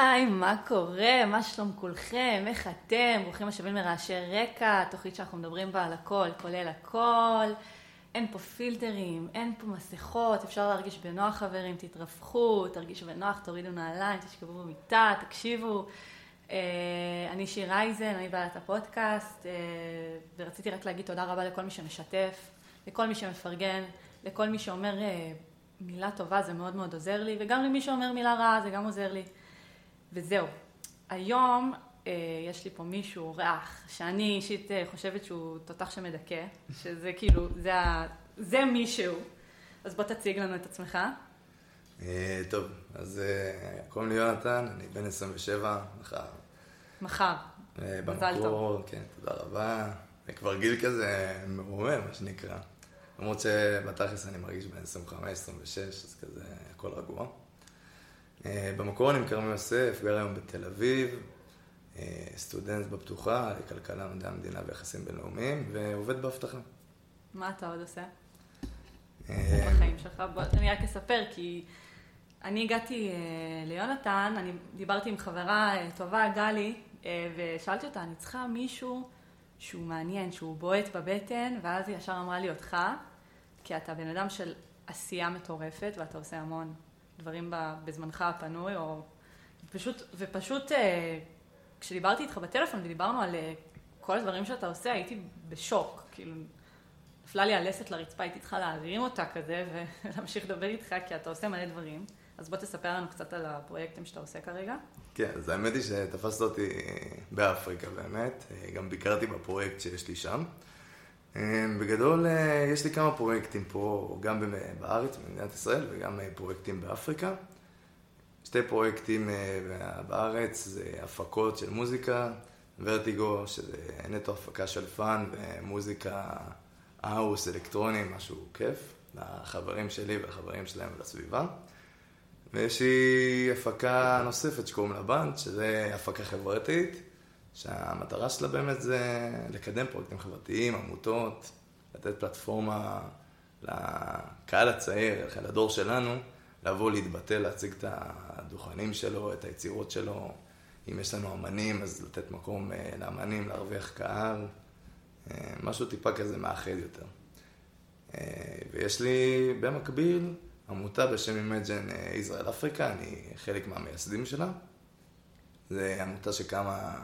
היי, מה קורה? מה שלום כולכם? איך אתם? ברוכים השבים לרעשי רקע, תוכנית שאנחנו מדברים בה על הכל, כולל הכל. אין פה פילטרים, אין פה מסכות, אפשר להרגיש בנוח חברים, תתרווחו, תרגישו בנוח, תורידו נעליים, תשכבו במיטה, תקשיבו. אה, אני שיר אייזן, אני בעלת הפודקאסט, אה, ורציתי רק להגיד תודה רבה לכל מי שמשתף, לכל מי שמפרגן, לכל מי שאומר אה, מילה טובה, זה מאוד מאוד עוזר לי, וגם למי שאומר מילה רעה, זה גם עוזר לי. וזהו. היום אה, יש לי פה מישהו, אורח, שאני אישית אה, חושבת שהוא תותח שמדכא, שזה כאילו, זה, ה, זה מישהו. אז בוא תציג לנו את עצמך. אה, טוב, אז קוראים לי יונתן, אני בן 27, מחר. מחר. מזל טוב. כן, תודה רבה. זה כבר גיל כזה מרומם, מה שנקרא. למרות שבתכלס אני מרגיש בן 25-26, אז כזה הכל רגוע. אה, במקור אני מכרמי יוסף, גר היום בתל אביב, אה, סטודנט בפתוחה, לכלכלה, מדעי המדינה ויחסים בינלאומיים, ועובד באבטחה. מה אתה עוד עושה? אה, בחיים שלך? בוא, אני רק אספר, כי אני הגעתי ליונתן, אני דיברתי עם חברה טובה, גלי, ושאלתי אותה, אני צריכה מישהו שהוא מעניין, שהוא בועט בבטן, ואז היא ישר אמרה לי אותך, כי אתה בן אדם של עשייה מטורפת, ואתה עושה המון דברים בזמנך הפנוי, או פשוט, ופשוט אה, כשדיברתי איתך בטלפון ודיברנו על אה, כל הדברים שאתה עושה, הייתי בשוק, כאילו, נפלה לי הלסת לרצפה, הייתי צריכה להרים אותה כזה ולהמשיך לדבר איתך, כי אתה עושה מלא דברים. אז בוא תספר לנו קצת על הפרויקטים שאתה עושה כרגע. כן, אז האמת היא שתפסת אותי באפריקה באמת, גם ביקרתי בפרויקט שיש לי שם. אמ, בגדול, אה, יש לי כמה פרויקטים פה, גם בארץ, במדינת ישראל, וגם אה, פרויקטים באפריקה. שתי פרויקטים אה, בארץ זה הפקות של מוזיקה, ורטיגו, שזה נטו הפקה של fun ומוזיקה house, אלקטרוני, משהו כיף, לחברים שלי ולחברים שלהם ולסביבה. ויש לי הפקה נוספת שקוראים לה בנד, שזה הפקה חברתית. שהמטרה שלה באמת זה לקדם פרויקטים חברתיים, עמותות, לתת פלטפורמה לקהל הצעיר, לדור שלנו, לבוא להתבטא, להציג את הדוכנים שלו, את היצירות שלו. אם יש לנו אמנים, אז לתת מקום אה, לאמנים, להרוויח קהל. אה, משהו טיפה כזה מאחד יותר. אה, ויש לי במקביל עמותה בשם Imagine Israel Africa, אני חלק מהמייסדים שלה. זו עמותה שקמה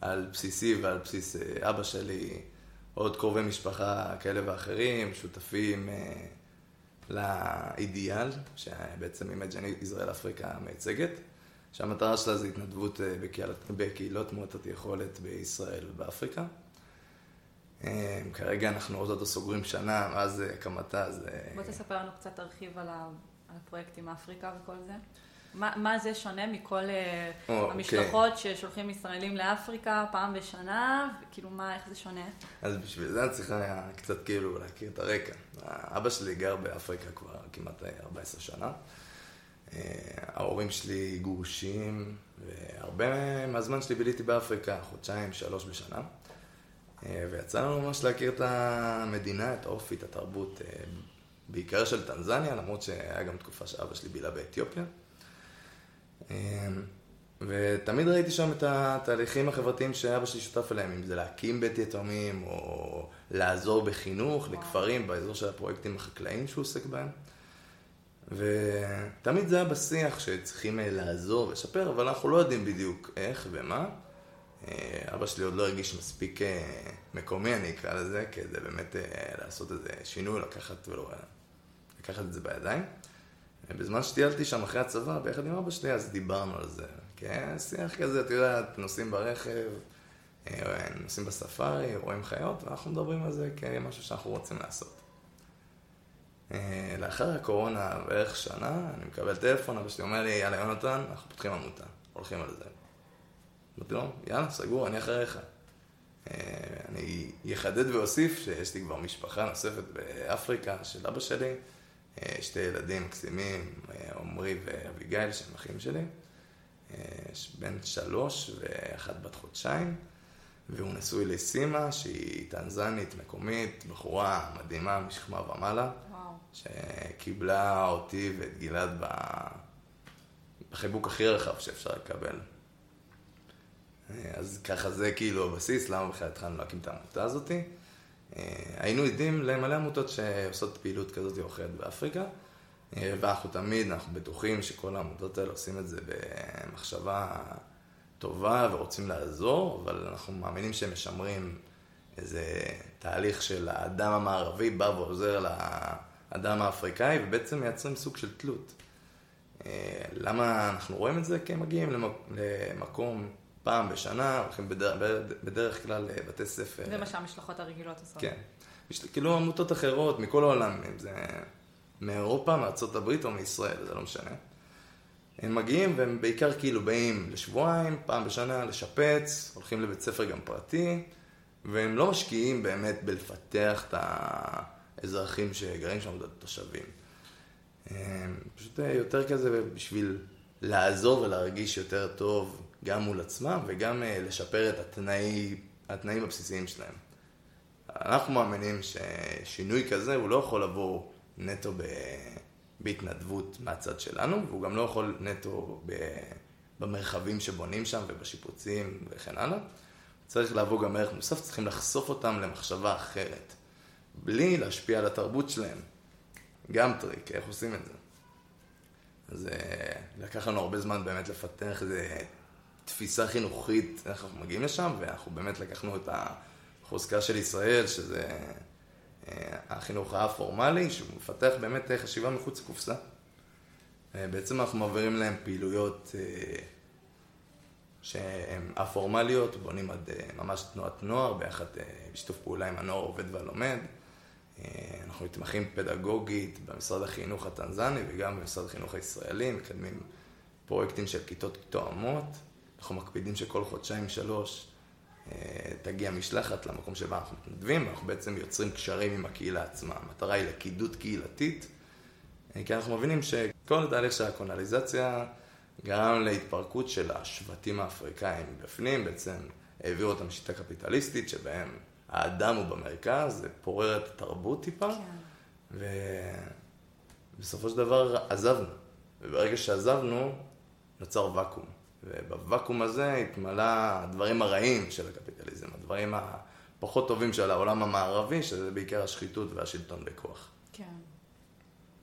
על בסיסי ועל בסיס אה, אבא שלי, עוד קרובי משפחה כאלה ואחרים, שותפים אה, לאידיאל, שבעצם Imagine Israel Africa מייצגת, שהמטרה שלה זה התנדבות אה, בקהילות, בקהילות מעוטות יכולת בישראל ובאפריקה. כרגע אנחנו עוד עוד סוגרים שנה, מאז הקמתה, זה... בוא תספר לנו קצת, תרחיב על הפרויקט עם אפריקה וכל זה. מה, מה זה שונה מכל oh, המשלחות okay. ששולחים ישראלים לאפריקה פעם בשנה, כאילו מה, איך זה שונה? אז בשביל זה אני צריכה קצת כאילו להכיר את הרקע. אבא שלי גר באפריקה כבר כמעט 14 שנה. אה, ההורים שלי גרושים, והרבה מהזמן שלי ביליתי באפריקה, חודשיים, שלוש בשנה. אה, ויצא לנו ממש להכיר את המדינה, את האופי, את התרבות, בעיקר של טנזניה, למרות שהיה גם תקופה שאבא שלי בילה באתיופיה. אמ, ותמיד ראיתי שם את התהליכים החברתיים שאבא שלי שותף אליהם, אם זה להקים בית יתומים, או לעזור בחינוך לכפרים באזור של הפרויקטים החקלאיים שהוא עוסק בהם. ותמיד זה היה בשיח שצריכים אה, לעזור ולשפר, אבל אנחנו לא יודעים בדיוק איך ומה. אה, אבא שלי עוד לא הרגיש מספיק אה, מקומי, אני אקרא לזה, כדי באמת לעשות איזה שינוי, לקחת, ולא, לקחת את זה בידיים. בזמן שטיילתי שם אחרי הצבא, ביחד עם אבא שלי, אז דיברנו על זה. כן, שיח כזה, את יודעת, נוסעים ברכב, אה, נוסעים בספארי, רואים חיות, ואנחנו מדברים על זה כמשהו שאנחנו רוצים לעשות. אה, לאחר הקורונה, בערך שנה, אני מקבל טלפון, אבא שלי אומר לי, יאללה יונתן, אנחנו פותחים עמותה, הולכים על זה. אמרתי לו, יאללה, סגור, אני אחריך. אה, אני אחדד ואוסיף שיש לי כבר משפחה נוספת באפריקה של אבא שלי. אה, שתי ילדים מקסימים, אה, עמרי ואביגיל, שהם אחים שלי. אה, בן שלוש ואחת בת חודשיים, והוא נשוי לסימה, שהיא טנזנית מקומית, בחורה מדהימה משכמה ומעלה, וואו. שקיבלה אותי ואת גלעד. בחיבוק הכי רחב שאפשר לקבל. אז ככה זה כאילו הבסיס, למה בכלל התחלנו להקים את העמותה הזאתי. היינו עדים למלא עמותות שעושות פעילות כזאת או אחרת באפריקה, ואנחנו תמיד, אנחנו בטוחים שכל העמותות האלה עושים את זה במחשבה טובה ורוצים לעזור, אבל אנחנו מאמינים שהם משמרים איזה תהליך של האדם המערבי בא ועוזר לאדם האפריקאי, ובעצם מייצרים סוג של תלות. למה אנחנו רואים את זה? כי הם מגיעים למקום פעם בשנה, הולכים בדרך, בדרך כלל לבתי ספר. זה מה שהמשלחות הרגילות עושות. כן. כאילו עמותות אחרות מכל העולם, אם זה מאירופה, מארצות הברית או מישראל, זה לא משנה. הם מגיעים והם בעיקר כאילו באים לשבועיים, פעם בשנה לשפץ, הולכים לבית ספר גם פרטי, והם לא משקיעים באמת בלפתח את האזרחים שגרים שם, את התושבים. פשוט יותר כזה בשביל לעזור ולהרגיש יותר טוב גם מול עצמם וגם לשפר את התנאי, התנאים הבסיסיים שלהם. אנחנו מאמינים ששינוי כזה הוא לא יכול לבוא נטו ב... בהתנדבות מהצד שלנו, והוא גם לא יכול נטו ב... במרחבים שבונים שם ובשיפוצים וכן הלאה. צריך לבוא גם ערך מוסף, צריכים לחשוף אותם למחשבה אחרת, בלי להשפיע על התרבות שלהם. גם טריק, איך עושים את זה. אז לקח לנו הרבה זמן באמת לפתח איזו תפיסה חינוכית, איך אנחנו מגיעים לשם, ואנחנו באמת לקחנו את החוזקה של ישראל, שזה החינוך הפורמלי, שהוא מפתח באמת חשיבה מחוץ לקופסה. בעצם אנחנו מעבירים להם פעילויות שהן א-פורמליות, בונים עד ממש תנועת נוער, ביחד בשיתוף פעולה עם הנוער עובד והלומד. אנחנו מתמחים פדגוגית במשרד החינוך הטנזני וגם במשרד החינוך הישראלי, מקדמים פרויקטים של כיתות תואמות. אנחנו מקפידים שכל חודשיים שלוש תגיע משלחת למקום שבה אנחנו מתנדבים, ואנחנו בעצם יוצרים קשרים עם הקהילה עצמה. המטרה היא לכידות קהילתית, כי אנחנו מבינים שכל התהליך של הקונליזציה גרם להתפרקות של השבטים האפריקאים בפנים, בעצם העבירו אותם לשיטה קפיטליסטית, שבהם האדם הוא במרכז, זה פורר את התרבות טיפה, כן. ובסופו של דבר עזבנו. וברגע שעזבנו, נוצר ואקום. ובוואקום הזה התמלא הדברים הרעים של הקפיטליזם, הדברים הפחות טובים של העולם המערבי, שזה בעיקר השחיתות והשלטון בכוח. כן.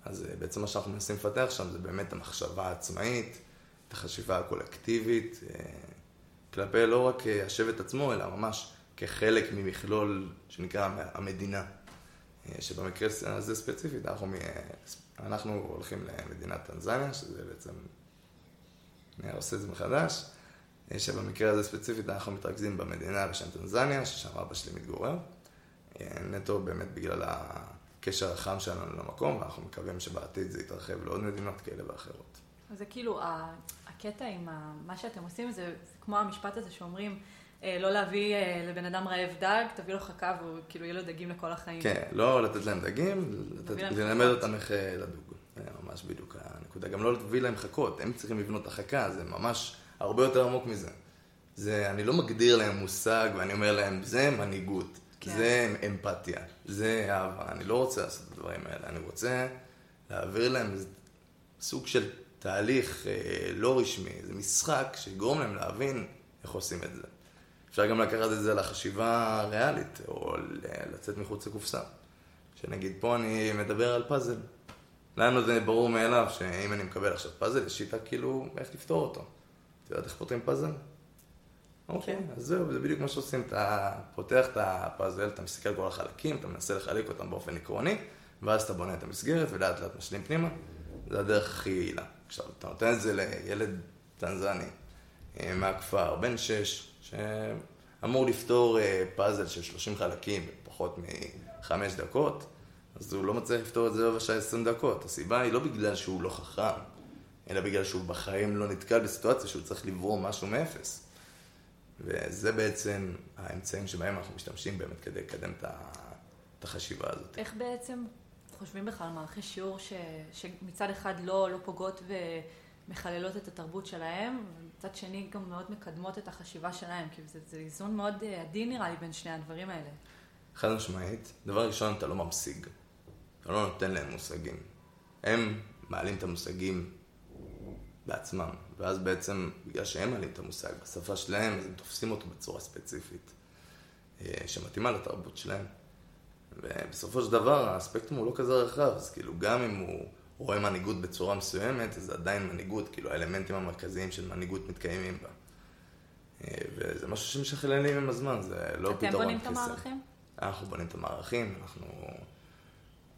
אז בעצם מה שאנחנו מנסים לפתח שם זה באמת המחשבה העצמאית, את החשיבה הקולקטיבית, כלפי לא רק השבט עצמו, אלא ממש כחלק ממכלול שנקרא המדינה. שבמקרה הזה ספציפית, אנחנו, אנחנו הולכים למדינת טנזניה, שזה בעצם עושה את זה מחדש, שבמקרה הזה ספציפית אנחנו מתרכזים במדינה בשם טנזניה, ששם אבא שלי מתגורר. נטו באמת בגלל הקשר החם שלנו למקום, ואנחנו מקווים שבעתיד זה יתרחב לעוד מדינות כאלה ואחרות. אז זה כאילו, הקטע עם מה שאתם עושים, זה, זה כמו המשפט הזה שאומרים, לא להביא לבן אדם רעב דג, תביא לו חכה והוא כאילו יהיה לו דגים לכל החיים. כן, לא לתת להם דגים, ללמד אותם איך לדוג. ממש בדיוק הנקודה. גם לא להביא להם חכות, הם צריכים לבנות החכה, זה ממש הרבה יותר עמוק מזה. זה, אני לא מגדיר להם מושג ואני אומר להם, זה מנהיגות, כן. זה אמפתיה, זה אהבה. אני לא רוצה לעשות את הדברים האלה, אני רוצה להעביר להם סוג של תהליך אה, לא רשמי, זה משחק שיגרום להם להבין איך עושים את זה. אפשר גם לקחת את זה לחשיבה ריאלית, או לצאת מחוץ לקופסה. שנגיד, פה אני מדבר על פאזל. לנו זה ברור מאליו שאם אני מקבל עכשיו פאזל, יש שיטה כאילו איך לפתור אותו. את יודעת איך פותרים פאזל? אוקיי, אז זהו, זה בדיוק מה שעושים. אתה פותח את הפאזל, אתה מסתכל על כל החלקים, אתה מנסה לחלק אותם באופן עקרוני, ואז אתה בונה את המסגרת ולאט לאט משלים פנימה. זה הדרך הכי יעילה. עכשיו, אתה נותן את זה לילד טנזני מהכפר, בן שש, שאמור לפתור פאזל של 30 חלקים בפחות מחמש דקות. אז הוא לא מצליח לפתור את זה רבע שעה 20 דקות. הסיבה היא לא בגלל שהוא לא חכם, אלא בגלל שהוא בחיים לא נתקל בסיטואציה שהוא צריך לברור משהו מאפס. וזה בעצם האמצעים שבהם אנחנו משתמשים באמת כדי לקדם את החשיבה הזאת. איך בעצם חושבים בכלל מערכי שיעור ש, שמצד אחד לא, לא פוגעות ומחללות את התרבות שלהם, ומצד שני גם מאוד מקדמות את החשיבה שלהם, כי זה, זה איזון מאוד עדין נראה לי בין שני הדברים האלה. חד משמעית, דבר ראשון אתה לא ממשיג. אתה לא נותן להם מושגים. הם מעלים את המושגים בעצמם. ואז בעצם, בגלל שהם מעלים את המושג בשפה שלהם, אז הם תופסים אותו בצורה ספציפית, אה, שמתאימה לתרבות שלהם. ובסופו של דבר, הספקטרום הוא לא כזה רחב, אז כאילו, גם אם הוא רואה מנהיגות בצורה מסוימת, אז זה עדיין מנהיגות, כאילו, האלמנטים המרכזיים של מנהיגות מתקיימים בה. אה, וזה משהו שמשכללים עם הזמן, זה לא פתרון קסם. אתם בונים את המערכים? אנחנו בונים את המערכים, אנחנו...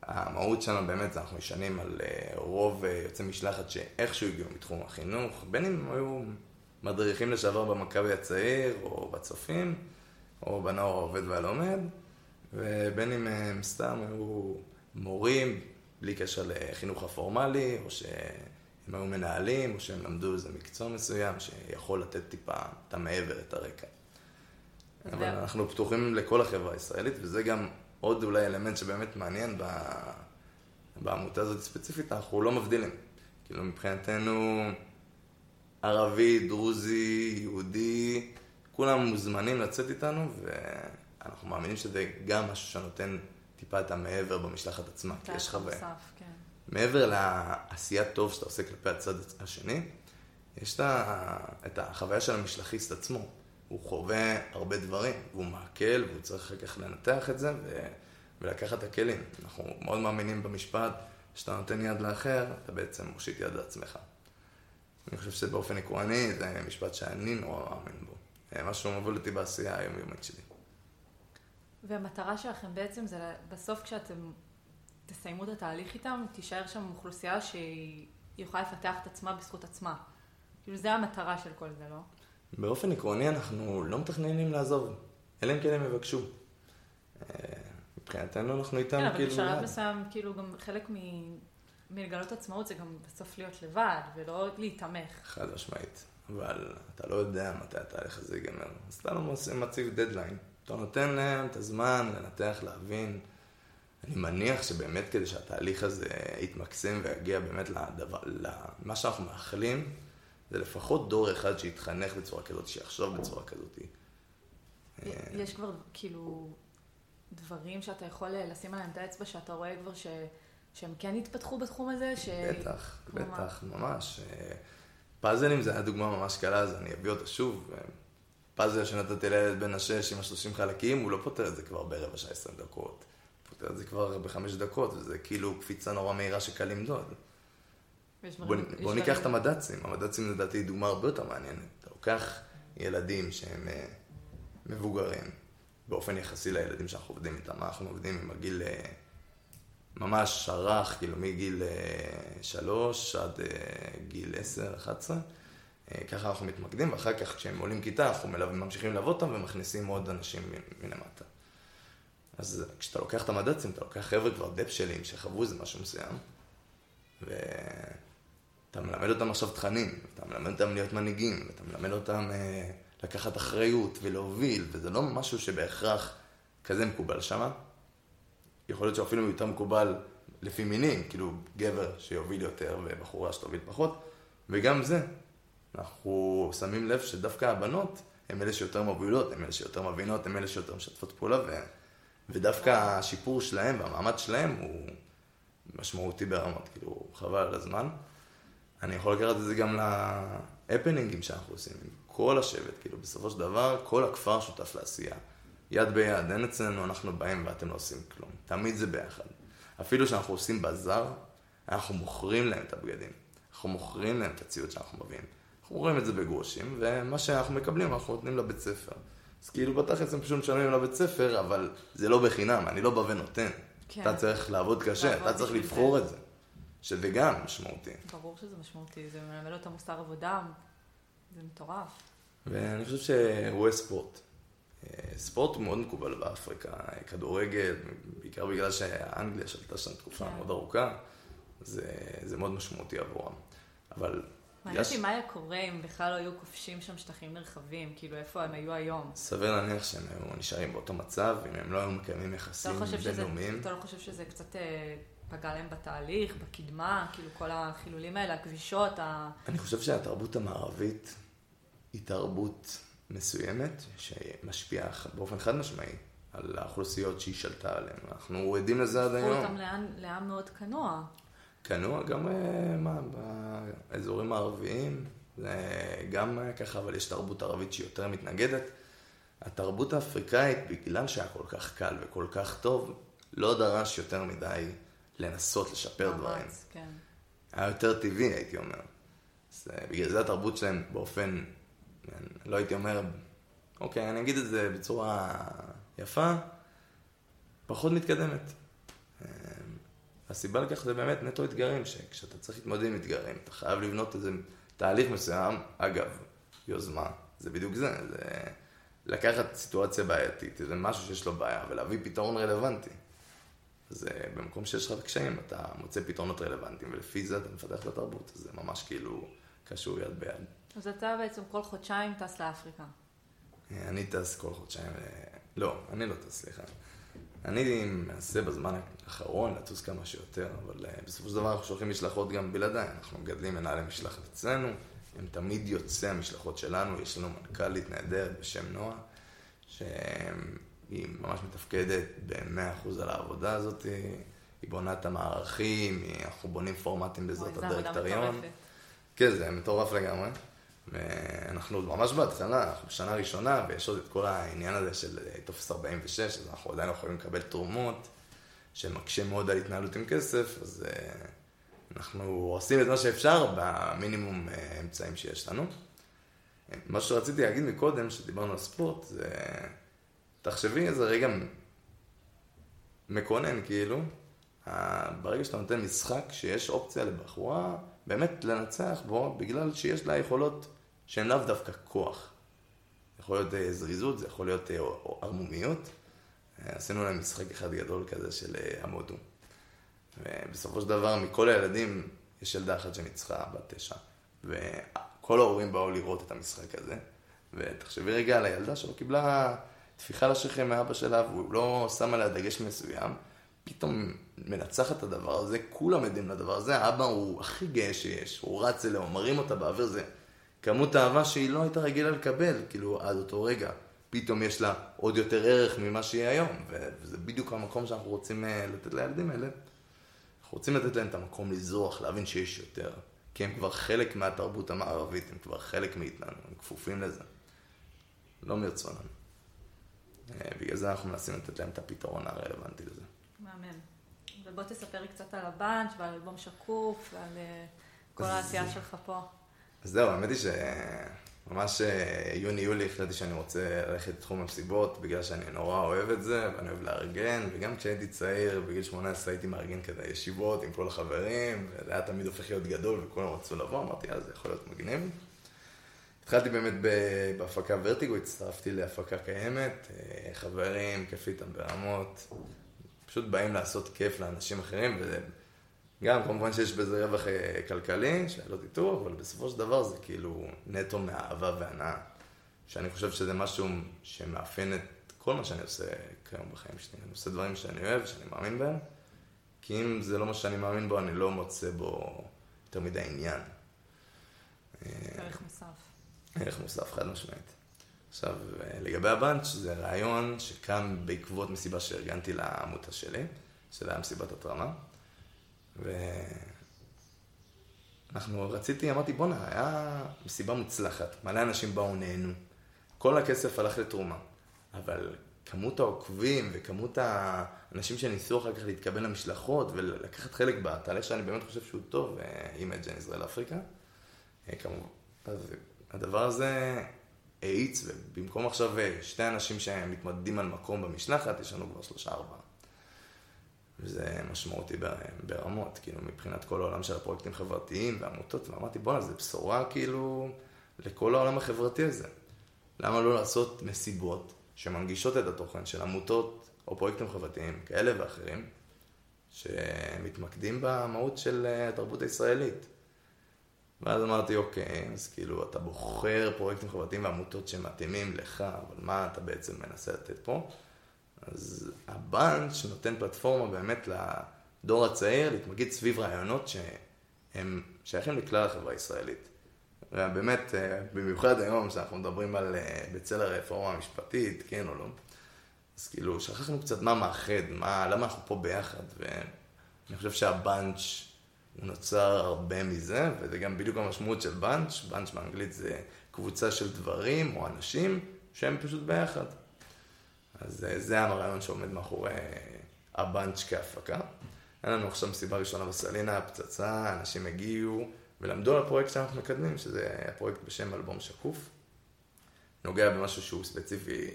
המהות שלנו באמת זה אנחנו נשענים על אה, רוב אה, יוצאי משלחת שאיכשהו הגיעו מתחום החינוך, בין אם היו מדריכים לשעבר במכבי הצעיר, או בצופים, או בנוער העובד והלומד, ובין אם הם סתם היו מורים, בלי קשר לחינוך הפורמלי, או שהם היו מנהלים, או שהם למדו איזה מקצוע מסוים שיכול לתת טיפה את המעבר, את הרקע. אבל אנחנו פתוחים לכל החברה הישראלית, וזה גם עוד אולי אלמנט שבאמת מעניין בעמותה הזאת ספציפית, אנחנו לא מבדילים. כאילו מבחינתנו ערבי, דרוזי, יהודי, כולם מוזמנים לצאת איתנו, ואנחנו מאמינים שזה גם משהו שנותן טיפה את המעבר במשלחת עצמה, כי יש חוויה. כן. מעבר לעשיית טוב שאתה עושה כלפי הצד השני, יש את החוויה של המשלחיסט עצמו. הוא חווה הרבה דברים, והוא מעכל, והוא צריך אחר כך לנתח את זה ו... ולקחת את הכלים. אנחנו מאוד מאמינים במשפט, כשאתה נותן יד לאחר, אתה בעצם מושיט יד לעצמך. אני חושב שבאופן עקרוני זה משפט שאני נורא מאמין בו. משהו מוביל אותי בעשייה היומיומית שלי. והמטרה שלכם בעצם זה בסוף כשאתם תסיימו את התהליך איתם, תישאר שם אוכלוסייה שהיא יכולה לפתח את עצמה בזכות עצמה. כאילו זה המטרה של כל זה, לא? באופן עקרוני אנחנו לא מתכננים לעזוב, אלא אם כן הם יבקשו. אה, מבחינתנו אנחנו איתם כאילו... כן, אבל בשלב מסוים, כאילו גם חלק מלגלות עצמאות זה גם בסוף להיות לבד, ולא להתמך. חד משמעית. אבל אתה לא יודע מתי התהליך הזה ייגמר. אז אתה לא מציב דדליין. אתה נותן להם את הזמן לנתח, להבין. אני מניח שבאמת כדי שהתהליך הזה יתמקסם ויגיע באמת לדבר, למה שאנחנו מאחלים, זה לפחות דור אחד שיתחנך בצורה כזאת, שיחשוב בצורה כזאת. יש כבר כאילו דברים שאתה יכול לשים עליהם את האצבע, שאתה רואה כבר ש... שהם כן התפתחו בתחום הזה? ש... בטח, בטח, ממש. פאזלים זה היה דוגמה ממש קלה, אז אני אביא אותה שוב. פאזל שנתתי לילד בן השש עם השלושים חלקים, הוא לא פותר את זה כבר ברבע שעה עשרים דקות. הוא פותר את זה כבר בחמש דקות, וזה כאילו קפיצה נורא מהירה שקל למדוד. בוא, בוא ניקח את המד"צים, המד"צים לדעתי דוגמה הרבה יותר מעניינת. אתה לוקח ילדים שהם אה, מבוגרים, באופן יחסי לילדים שאנחנו עובדים איתם, אנחנו עובדים עם הגיל אה, ממש רך, כאילו מגיל אה, שלוש עד גיל עשר, אחת עשרה. ככה אנחנו מתמקדים, ואחר כך כשהם עולים כיתה, אנחנו מלווים, ממשיכים ללוות אותם ומכניסים עוד אנשים מלמטה. אז כשאתה לוקח את המד"צים, אתה לוקח חבר'ה כבר דפשלים שחוו איזה משהו מסוים, ו... אתה מלמד אותם עכשיו תכנים, אתה מלמד אותם להיות מנהיגים, אתה מלמד אותם אה, לקחת אחריות ולהוביל, וזה לא משהו שבהכרח כזה מקובל שם. יכול להיות שאפילו יותר מקובל לפי מינים, כאילו גבר שיוביל יותר ובחורה שתוביל פחות, וגם זה, אנחנו שמים לב שדווקא הבנות הן אלה שיותר מובילות, הן אלה שיותר מבינות, הן אלה שיותר משתפות פעולה, ו... ודווקא השיפור שלהם והמעמד שלהם הוא משמעותי ברמות, כאילו, חבל על הזמן. אני יכול לקחת את זה גם להפנינגים שאנחנו עושים, עם כל השבט, כאילו בסופו של דבר כל הכפר שותף לעשייה. יד ביד, אין אצלנו אנחנו באים ואתם לא עושים כלום. תמיד זה ביחד. אפילו שאנחנו עושים בזאר, אנחנו מוכרים להם את הבגדים. אנחנו מוכרים להם את הציוד שאנחנו מביאים. אנחנו רואים את זה בגרושים, ומה שאנחנו מקבלים אנחנו נותנים לבית ספר. אז כאילו בתכלס הם פשוט משלמים לבית ספר, אבל זה לא בחינם, אני לא בא ונותן. כן. אתה צריך לעבוד קשה, לעבוד אתה צריך לבחור את זה. שזה גם משמעותי. ברור שזה משמעותי, זה מלמד אותם מוסר עבודה, זה מטורף. ואני חושב שאירועי ספורט. אה, ספורט הוא מאוד מקובל באפריקה, כדורגל, בעיקר בגלל שאנגליה שלטה שם תקופה כן. מאוד ארוכה, זה, זה מאוד משמעותי עבורם. אבל... מעניין אותי מה היה קורה אם בכלל לא היו כובשים שם שטחים נרחבים, כאילו איפה הם היו היום. סביר להניח שהם היו נשארים באותו מצב, אם הם לא היו מקיימים יחסים בינלאומיים. אתה לא חושב שזה קצת אה, פגע להם בתהליך, בקדמה, כאילו כל החילולים האלה, הכבישות, ה... אני חושב שהתרבות המערבית היא תרבות מסוימת, שמשפיעה באופן חד משמעי על האוכלוסיות שהיא שלטה עליהן. אנחנו עדים לזה עד היום. הפכו אותם לעם מאוד כנוע. כנוע גם אה, מה, באזורים הערביים, זה גם ככה, אבל יש תרבות ערבית שהיא יותר מתנגדת. התרבות האפריקאית, בגלל שהיה כל כך קל וכל כך טוב, לא דרש יותר מדי לנסות לשפר ממש, דברים. כן. היה יותר טבעי, הייתי אומר. אז בגלל זה התרבות שלהם באופן, לא הייתי אומר, אוקיי, אני אגיד את זה בצורה יפה, פחות מתקדמת. אה, הסיבה לכך זה באמת נטו אתגרים, שכשאתה צריך להתמודד עם אתגרים, אתה חייב לבנות איזה תהליך מסוים, אגב, יוזמה, זה בדיוק זה, זה לקחת סיטואציה בעייתית, איזה משהו שיש לו בעיה, ולהביא פתרון רלוונטי. אז אה, במקום שיש לך קשיים, אתה מוצא פתרונות רלוונטיים, ולפי זה אתה מפתח את התרבות. זה ממש כאילו קשור יד ביד. אז אתה בעצם כל חודשיים טס לאפריקה. אה, אני טס כל חודשיים, אה, לא, אני לא טס, סליחה. אני מנסה בזמן האחרון לטוס כמה שיותר, אבל בסופו של דבר אנחנו שולחים משלחות גם בלעדיי. אנחנו מגדלים מנהלי משלחת אצלנו, הם תמיד יוצאי המשלחות שלנו, יש לנו מנכ"לית נהדרת בשם נועה, שהם... היא ממש מתפקדת ב-100% על העבודה הזאת, היא בונה את המערכים, אנחנו בונים פורמטים בעזרת הדירקטוריון. כן, זה מטורף לגמרי. ואנחנו ממש בהתחלה, אנחנו בשנה ראשונה, ויש עוד את כל העניין הזה של טופס 46, אז אנחנו עדיין לא יכולים לקבל תרומות, שמקשה מאוד על התנהלות עם כסף, אז אה, אנחנו עושים את מה שאפשר במינימום אה, אמצעים שיש לנו. מה שרציתי להגיד מקודם, שדיברנו על ספורט, זה תחשבי איזה רגע מקונן, כאילו, ברגע שאתה נותן משחק שיש אופציה לבחורה באמת לנצח בו, בגלל שיש לה יכולות שהן לאו דווקא כוח. יכול להיות אה, זריזות, זה יכול להיות אה, ערמומיות. אה, עשינו להם משחק אחד גדול כזה של המודו. ובסופו של דבר, מכל הילדים, יש ילדה אחת שניצחה בת תשע. וכל ההורים באו לראות את המשחק הזה. ותחשבי רגע על הילדה שלא קיבלה טפיחה לשכם מאבא שלה, והוא לא שם עליה דגש מסוים, פתאום מנצח את הדבר הזה, כולם עדים לדבר הזה, האבא הוא הכי גאה שיש, הוא רץ אליה, הוא מרים אותה באוויר, זה כמות אהבה שהיא לא הייתה רגילה לקבל, כאילו, עד אותו רגע. פתאום יש לה עוד יותר ערך ממה שהיא היום, וזה בדיוק המקום שאנחנו רוצים אה, לתת לילדים האלה. אנחנו רוצים לתת להם את המקום לזרוח, להבין שיש יותר. כי הם כבר חלק מהתרבות המערבית, הם כבר חלק מאיתנו, הם כפופים לזה. לא מרצונם. אה, בגלל זה אנחנו מנסים לתת להם את הפתרון הרלוונטי לזה. מהמם. ובוא תספר לי קצת על הבאנץ' ועל אלבום שקוף ועל אה, כל העשייה שלך פה. אז זהו, האמת היא שממש אה, יוני-יולי החלטתי שאני רוצה ללכת לתחום המסיבות, בגלל שאני נורא אוהב את זה, ואני אוהב לארגן, וגם כשהייתי צעיר, בגיל 18 הייתי מארגן כזה ישיבות עם כל החברים, וזה היה תמיד הופך להיות גדול וכולם רצו לבוא, אמרתי, אז זה יכול להיות מגניב. התחלתי באמת בהפקה ורטיגו, הצטרפתי להפקה קיימת, אה, חברים, כיף איתם ברמות, פשוט באים לעשות כיף לאנשים אחרים, וגם כמובן שיש בזה רווח אה, כלכלי, שלא תטעו, אבל בסופו של דבר זה כאילו נטו מאהבה והנאה, שאני חושב שזה משהו שמאפיין את כל מה שאני עושה כיום בחיים שלי. אני עושה דברים שאני אוהב, שאני מאמין בהם, כי אם זה לא מה שאני מאמין בו, אני לא מוצא בו יותר מדי עניין. ערך מוסף. ערך מוסף חד משמעית. עכשיו, לגבי הבאנץ', זה רעיון שקם בעקבות מסיבה שארגנתי לעמותה שלי, שזה היה מסיבת התרמה. ואנחנו, רציתי, אמרתי, בואנה, היה מסיבה מוצלחת, מלא אנשים באו, נהנו. כל הכסף הלך לתרומה, אבל כמות העוקבים וכמות האנשים שניסו אחר כך להתקבל למשלחות ולקחת חלק בתהליך שאני באמת חושב שהוא טוב, עם אג'ן ישראל אפריקה. אה, כמובן, אז הדבר הזה האיץ, ובמקום עכשיו אה, שתי אנשים שמתמודדים על מקום במשלחת, יש לנו כבר שלושה ארבעה. וזה משמעותי ברמות, כאילו מבחינת כל העולם של הפרויקטים חברתיים ועמותות, ואמרתי בואנה, זה בשורה כאילו לכל העולם החברתי הזה. למה לא לעשות מסיבות שמנגישות את התוכן של עמותות או פרויקטים חברתיים כאלה ואחרים, שמתמקדים במהות של אה, התרבות הישראלית. ואז אמרתי, אוקיי, אז כאילו אתה בוחר פרויקטים חברתיים ועמותות שמתאימים לך, אבל מה אתה בעצם מנסה לתת פה? אז הבאנץ' נותן פלטפורמה באמת לדור הצעיר להתמקד סביב רעיונות שהם שייכים לכלל החברה הישראלית. ובאמת, אה, במיוחד היום שאנחנו מדברים על אה, בצל הרפורמה המשפטית, כן או לא, אז כאילו שכחנו קצת מה מאחד, מה, למה אנחנו פה ביחד, ואני חושב שהבאנץ' הוא נוצר הרבה מזה, וזה גם בדיוק המשמעות של באנץ', באנץ' באנגלית זה קבוצה של דברים או אנשים שהם פשוט ביחד. אז אה, זה הרעיון שעומד מאחורי הבאנץ' כהפקה. היה לנו עכשיו מסיבה ראשונה בסלינה, פצצה, אנשים הגיעו ולמדו על הפרויקט שאנחנו מקדמים, שזה הפרויקט בשם אלבום שקוף. נוגע במשהו שהוא ספציפי,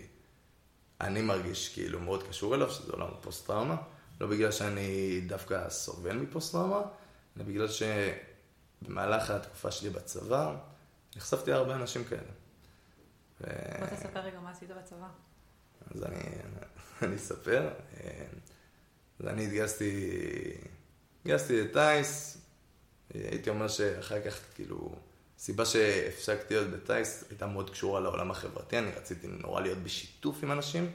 אני מרגיש כאילו מאוד קשור אליו, שזה עולם הפוסט-טראומה. לא בגלל שאני דווקא סובל מפוסט-טראומה, אלא בגלל שבמהלך התקופה שלי בצבא, נחשפתי להרבה אנשים כאלה. ו... בוא תספר רגע מה עשית בצבא. אז אני, אני אספר. אז אני התגייסתי, התגייסתי לטייס, הייתי אומר שאחר כך, כאילו, הסיבה שהפסקתי להיות בטייס הייתה מאוד קשורה לעולם החברתי, אני רציתי נורא להיות בשיתוף עם אנשים,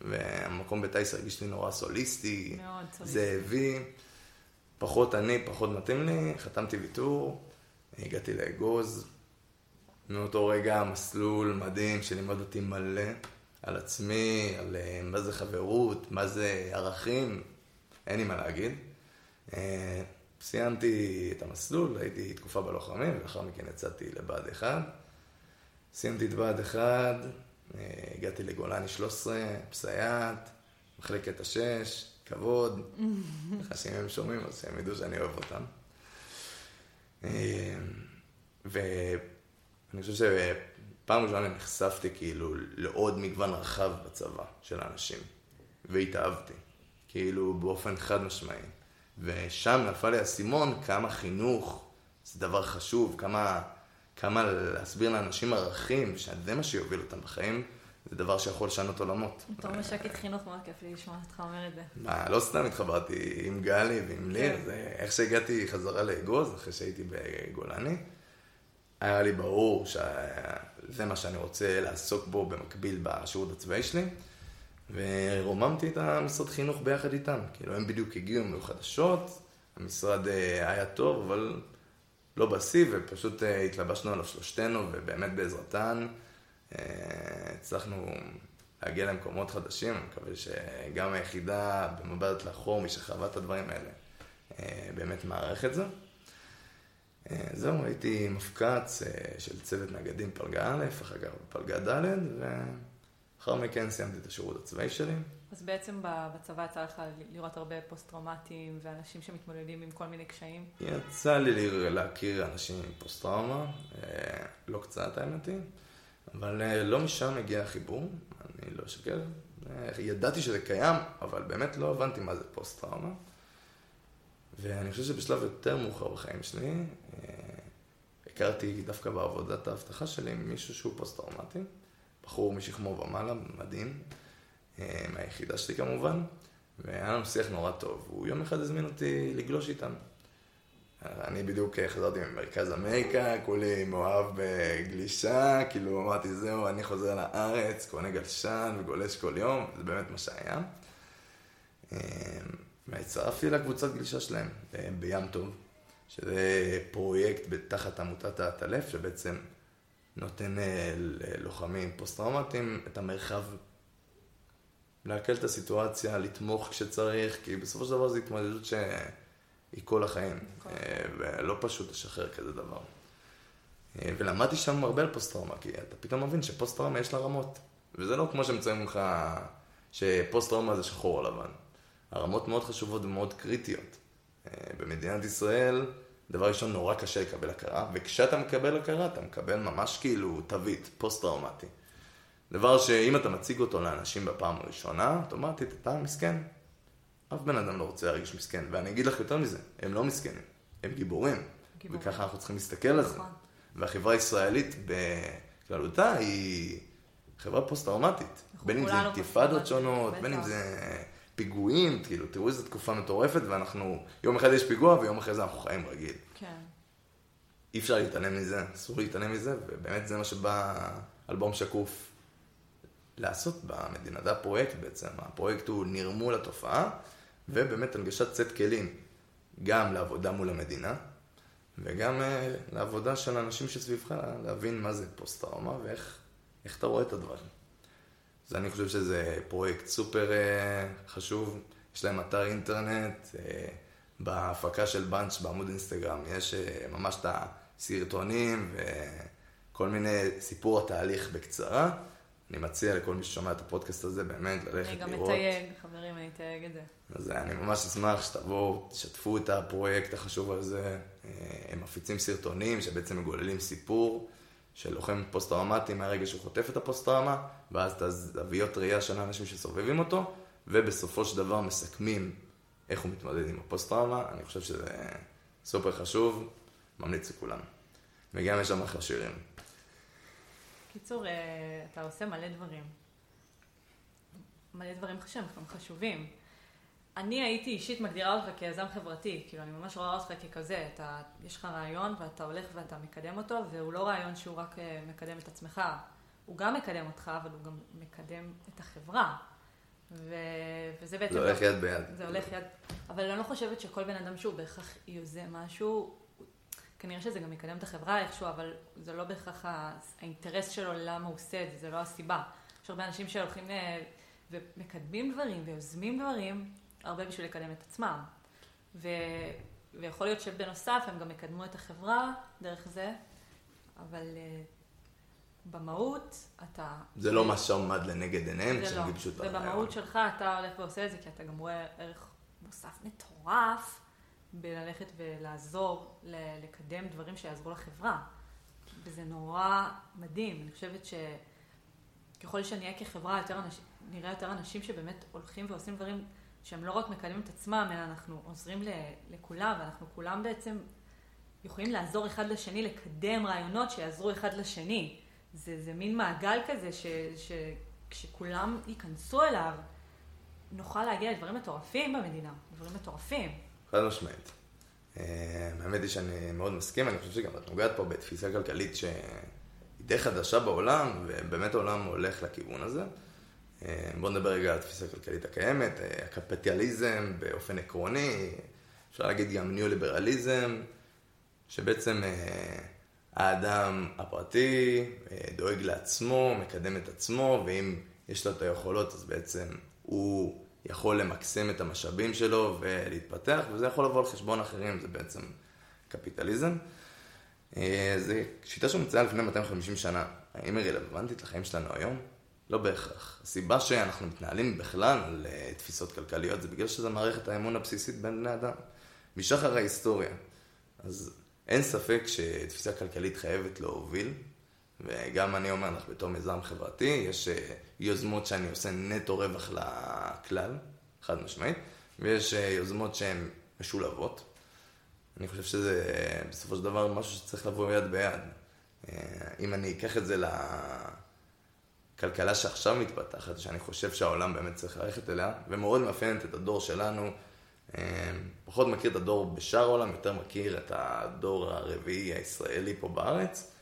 והמקום בטייס הרגיש לי נורא סוליסטי, מאוד סוליסטי. זאבי, פחות אני, פחות מתאים לי, חתמתי ויתור, הגעתי לאגוז, מאותו רגע מסלול מדהים שלימד אותי מלא על עצמי, על אה, מה זה חברות, מה זה ערכים, אין לי מה להגיד. אה, סיימתי את המסלול, הייתי תקופה בלוחמים, ולאחר מכן יצאתי לבה"ד 1. סיימתי את בה"ד 1, אה, הגעתי לגולני 13, פסייעת, מחלקת השש, כבוד. שאם הם שומעים, אז הם ידעו שאני אוהב אותם. ואני חושב שפעם ראשונה נחשפתי כאילו לעוד מגוון רחב בצבא של האנשים, והתאהבתי, כאילו באופן חד משמעי. ושם נפל לי האסימון כמה חינוך זה דבר חשוב, כמה, כמה להסביר לאנשים ערכים, שזה מה שיוביל אותם בחיים, זה דבר שיכול לשנות עולמות. בתור משקית חינוך מאוד כיף לי לשמוע אותך אומר את זה. מה, לא סתם התחברתי עם גלי ועם ליר, כן. זה איך שהגעתי חזרה לאגוז, אחרי שהייתי בגולני, היה לי ברור שזה מה שאני רוצה לעסוק בו במקביל בשירות הצבאי שלי, ורוממתי את המשרד חינוך ביחד איתם. כאילו, הם בדיוק הגיעו מחדשות, המשרד אה, היה טוב, אבל לא בשיא, ופשוט אה, התלבשנו עליו שלושתנו, ובאמת בעזרתן הצלחנו להגיע למקומות חדשים. אני מקווה שגם היחידה במבט לאחור, מי שחווה את הדברים האלה, באמת מערך את זה. זהו, הייתי מפקץ של צוות נגדים פלגה א', אחר כך פלגה ד', לאחר מכן סיימתי את השירות הצבאי שלי. אז בעצם בצבא יצא לך לראות הרבה פוסט-טראומטיים ואנשים שמתמודדים עם כל מיני קשיים? יצא לי להכיר אנשים עם פוסט-טראומה, אה, לא קצת האמת היא, אבל אה, לא משם הגיע החיבור, אני לא אשקר. אה, ידעתי שזה קיים, אבל באמת לא הבנתי מה זה פוסט-טראומה. ואני חושב שבשלב יותר מאוחר בחיים שלי, הכרתי דווקא בעבודת האבטחה שלי עם מישהו שהוא פוסט-טראומטי. בחור משכמו ומעלה, מדהים, אה, מהיחידה שלי כמובן, והיה לנו שיח נורא טוב. הוא יום אחד הזמין אותי לגלוש איתם. אני בדיוק חזרתי ממרכז אמריקה, כולי מאוהב בגלישה, כאילו אמרתי, זהו, אני חוזר לארץ, קונה גלשן וגולש כל יום, זה באמת מה שהיה. והצטרפתי לקבוצת גלישה שלהם אה, בים טוב, שזה פרויקט תחת עמותת האטלף, שבעצם נותן אה, ללוחמים פוסט-טראומטיים את המרחב להקל את הסיטואציה, לתמוך כשצריך, כי בסופו של דבר זו התמודדות שהיא כל החיים, אה, ולא פשוט לשחרר כזה דבר. אה, ולמדתי שם הרבה על פוסט-טראומה, כי אתה פתאום מבין שפוסט-טראומה יש לה רמות. וזה לא כמו שמצפים ממך שפוסט-טראומה זה שחור או לבן. הרמות מאוד חשובות ומאוד קריטיות. במדינת ישראל, דבר ראשון, נורא קשה לקבל הכרה, וכשאתה מקבל הכרה, אתה מקבל ממש כאילו תווית, פוסט-טראומטי. דבר שאם אתה מציג אותו לאנשים בפעם הראשונה, אוטומטית אתה מסכן. אף בן אדם לא רוצה להרגיש מסכן, ואני אגיד לך יותר מזה, הם לא מסכנים, הם גיבורים. גיבורים. וככה אנחנו צריכים להסתכל על זה. נכון. והחברה הישראלית בכללותה היא חברה פוסט-טראומטית. בין אם זה אינתיפאדות שונות, בין אם זה פיגועים, כאילו, תראו איזו תקופה מטורפת, ואנחנו, יום אחד יש פיגוע ויום אחרי זה אנחנו חיים רגיל. כן. אי אפשר להתעלם מזה, אסור להתעלם מזה, ובאמת זה מה שבא אלבום שקוף לעשות במדינה. זה הפרויקט בעצם, הפרויקט הוא נרמול התופעה, ובאמת הנגשת סט כלים, גם לעבודה מול המדינה, וגם uh, לעבודה של האנשים שסביבך, להבין מה זה פוסט-טראומה ואיך אתה רואה את הדברים. אז אני חושב שזה פרויקט סופר uh, חשוב, יש להם אתר אינטרנט, uh, בהפקה של בנץ' בעמוד אינסטגרם. יש אה, ממש את הסרטונים וכל מיני סיפור התהליך בקצרה. אני מציע לכל מי ששומע את הפודקאסט הזה באמת ללכת לראות. אני גם מתייג, חברים, אני אתייג את זה. אז אני ממש אשמח שתבואו, תשתפו את הפרויקט החשוב הזה. אה, הם מפיצים סרטונים שבעצם מגוללים סיפור של לוחם פוסט-טראומטי מהרגע שהוא חוטף את הפוסט-טראומה, ואז את הזוויות ראייה של האנשים שסובבים אותו, ובסופו של דבר מסכמים איך הוא מתמודד עם הפוסט-טראומה. אני חושב שזה סופר חשוב, ממליץ לכולם. וגם יש שם אחלה שירים. קיצור, אה, אתה עושה מלא דברים. מלא דברים שהם חשובים. אני הייתי אישית מגדירה אותך כיזם חברתי, כאילו אני ממש רואה אותך ככזה, אתה, יש לך רעיון ואתה הולך ואתה מקדם אותו, והוא לא רעיון שהוא רק אה, מקדם את עצמך, הוא גם מקדם אותך, אבל הוא גם מקדם את החברה. ו... וזה בעצם... זה הולך יד ביד. זה הולך יד... אבל אני לא חושבת שכל בן אדם שהוא בהכרח יוזם משהו, כנראה שזה גם יקדם את החברה איכשהו, אבל זה לא בהכרח האינטרס שלו למה הוא עושה את זה, זה לא הסיבה. יש הרבה אנשים שהולכים אה, ומקדמים דברים ויוזמים דברים, הרבה בשביל לקדם את עצמם. ו... ויכול להיות שבנוסף הם גם יקדמו את החברה דרך זה, אבל uh, במהות אתה... זה לא מה שעומד לנגד עיניהם, כשהם לא. גיבשו את הרעיון. ובמהות שלך אתה הולך ועושה את זה כי אתה גם רואה ערך מוסף מטורף בללכת ולעזור לקדם דברים שיעזרו לחברה. וזה נורא מדהים. אני חושבת שככל שנהיה כחברה, יותר אנשים, נראה יותר אנשים שבאמת הולכים ועושים דברים שהם לא רק מקדמים את עצמם, אלא אנחנו עוזרים לכולם, ואנחנו כולם בעצם יכולים לעזור אחד לשני, לקדם רעיונות שיעזרו אחד לשני. זה, זה מין מעגל כזה שכשכולם ייכנסו אליו, נוכל להגיע לדברים מטורפים במדינה, דברים מטורפים. חד משמעית. אה, האמת היא שאני מאוד מסכים, אני חושב שגם את נוגעת פה בתפיסה כלכלית שהיא די חדשה בעולם, ובאמת העולם הולך לכיוון הזה. אה, בואו נדבר רגע על התפיסה הכלכלית הקיימת, אה, הקפיטליזם באופן עקרוני, אפשר להגיד גם ניאו-ליברליזם, שבעצם אה, האדם הפרטי דואג לעצמו, מקדם את עצמו, ואם יש לו את היכולות אז בעצם הוא יכול למקסם את המשאבים שלו ולהתפתח, וזה יכול לבוא על חשבון אחרים, זה בעצם קפיטליזם. זו שיטה שמוצאה לפני 250 שנה. האם היא רלוונטית לחיים שלנו היום? לא בהכרח. הסיבה שאנחנו מתנהלים בכלל על אה, תפיסות כלכליות זה בגלל שזה מערכת האמון הבסיסית בין בני אדם. משחר ההיסטוריה. אז אין ספק שתפיסה כלכלית חייבת להוביל, וגם אני אומר לך בתור מיזם חברתי, יש אה, יוזמות שאני עושה נטו רווח לכלל, חד משמעית, ויש אה, יוזמות שהן משולבות. אני חושב שזה בסופו של דבר משהו שצריך לבוא יד ביד. אם אני אקח את זה ל... כלכלה שעכשיו מתפתחת, שאני חושב שהעולם באמת צריך ללכת אליה, ומאוד מאפיינת את הדור שלנו. אה, פחות מכיר את הדור בשאר העולם, יותר מכיר את הדור הרביעי הישראלי פה בארץ,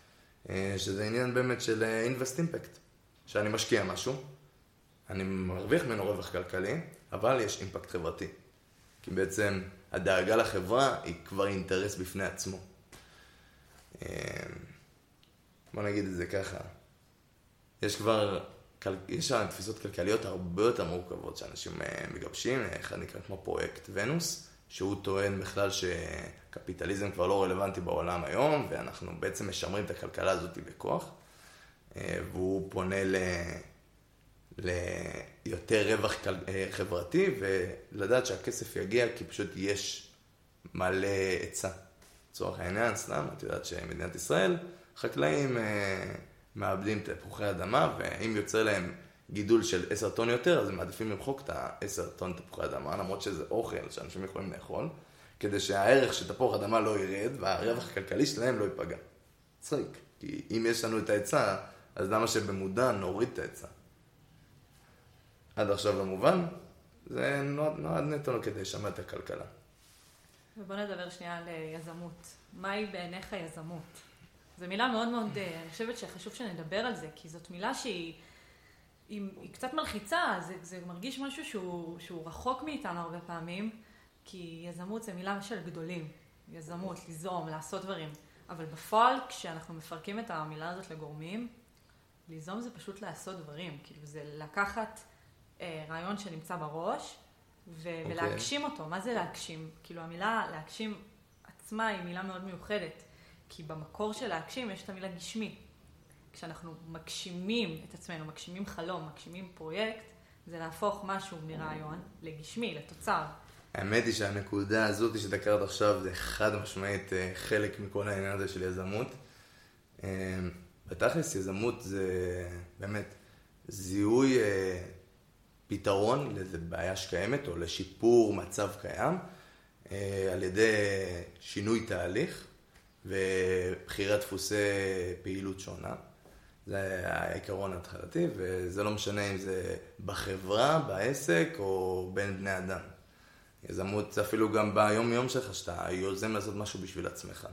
אה, שזה עניין באמת של אינבסט אימפקט, שאני משקיע משהו, אני מרוויח ממנו רווח כלכלי, אבל יש אימפקט חברתי. כי בעצם הדאגה לחברה היא כבר אינטרס בפני עצמו. אה, בוא נגיד את זה ככה, יש כבר, יש שם תפיסות כלכליות הרבה יותר מורכבות שאנשים אה, מגבשים, אחד נקרא כמו פרויקט ונוס, שהוא טוען בכלל שקפיטליזם כבר לא רלוונטי בעולם היום, ואנחנו בעצם משמרים את הכלכלה הזאת בכוח, אה, והוא פונה ל... ליותר רווח אה, חברתי, ולדעת שהכסף יגיע כי פשוט יש מלא היצע. לצורך העניין, סתם, את יודעת שמדינת ישראל, חקלאים מאבדים תפוחי אדמה, ואם יוצא להם גידול של עשר טון יותר, אז הם מעדיפים למחוק את העשר טון תפוחי אדמה, למרות שזה אוכל שאנשים יכולים לאכול, כדי שהערך של תפוח אדמה לא ירד, והרווח הכלכלי שלהם לא ייפגע. צחיק, כי אם יש לנו את ההיצע, אז למה שבמודע נוריד את ההיצע? עד עכשיו לא מובן, זה נועד, נועד נטו כדי לשמר את הכלכלה. ובוא נדבר שנייה על אה, יזמות. מהי בעיניך יזמות? זו מילה מאוד מאוד, אה, אני חושבת שחשוב שנדבר על זה, כי זאת מילה שהיא היא, היא קצת מלחיצה, זה, זה מרגיש משהו שהוא, שהוא רחוק מאיתנו הרבה פעמים, כי יזמות זה מילה של גדולים. יזמות, ליזום, לעשות דברים. אבל בפועל, כשאנחנו מפרקים את המילה הזאת לגורמים, ליזום זה פשוט לעשות דברים. כאילו, זה לקחת אה, רעיון שנמצא בראש, ו- okay. ולהגשים אותו. מה זה להגשים? כאילו המילה להגשים עצמה היא מילה מאוד מיוחדת, כי במקור של להגשים יש את המילה גשמי. כשאנחנו מגשימים את עצמנו, מגשימים חלום, מגשימים פרויקט, זה להפוך משהו מרעיון לגשמי, לתוצר. האמת היא שהנקודה הזאת שדקרת עכשיו זה חד משמעית אה, חלק מכל העניין הזה של יזמות. אה, בתכלס יזמות זה באמת זיהוי אה, פתרון לאיזה בעיה שקיימת או לשיפור מצב קיים על ידי שינוי תהליך ובחירת דפוסי פעילות שונה. זה העיקרון ההתחלתי, וזה לא משנה אם זה בחברה, בעסק או בין בני אדם. יזמות זה אפילו גם ביום-יום שלך, שאתה יוזם לעשות משהו בשביל עצמך.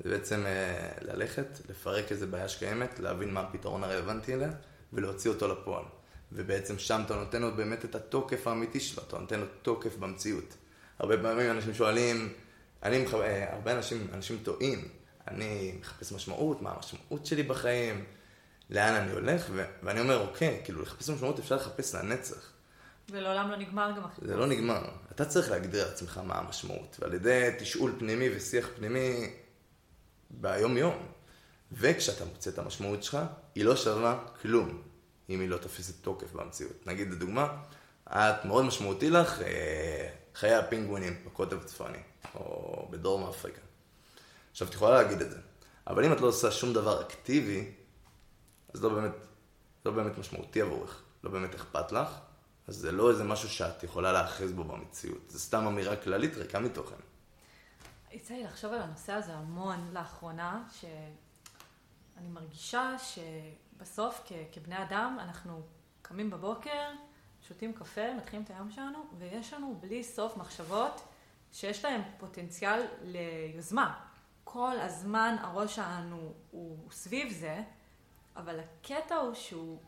זה בעצם אה, ללכת, לפרק איזה בעיה שקיימת, להבין מה הפתרון הרלוונטי אליה, ולהוציא אותו לפועל. ובעצם שם אתה נותן לו באמת את התוקף האמיתי שלו, אתה נותן לו תוקף במציאות. הרבה פעמים אנשים שואלים, אני, אה, הרבה אנשים, אנשים טועים, אני מחפש משמעות, מה המשמעות שלי בחיים, לאן אני הולך, ו- ואני אומר, אוקיי, כאילו לחפש משמעות אפשר לחפש לנצח. ולעולם לא נגמר גם אחרי זה. לא נגמר. אתה צריך להגדיר לעצמך מה המשמעות. ועל ידי תשאול פנימי ושיח פנימי ביום-יום. וכשאתה מוצא את המשמעות שלך, היא לא שווה כלום, אם היא לא תופסת תוקף במציאות. נגיד, לדוגמה, את מאוד משמעותי לך אה, חיי הפינגווינים בקוטב הצפוני, או בדרום אפריקה. עכשיו, את יכולה להגיד את זה, אבל אם את לא עושה שום דבר אקטיבי, אז לא באמת, לא באמת משמעותי עבורך, לא באמת אכפת לך, אז זה לא איזה משהו שאת יכולה להאחז בו במציאות, זה סתם אמירה כללית ריקה מתוכן. יצא לי לחשוב על הנושא הזה המון לאחרונה, שאני מרגישה שבסוף כ- כבני אדם אנחנו קמים בבוקר, שותים קפה, מתחילים את היום שלנו, ויש לנו בלי סוף מחשבות שיש להן פוטנציאל ליוזמה. כל הזמן הראש שלנו הוא סביב זה, אבל הקטע הוא שהוא,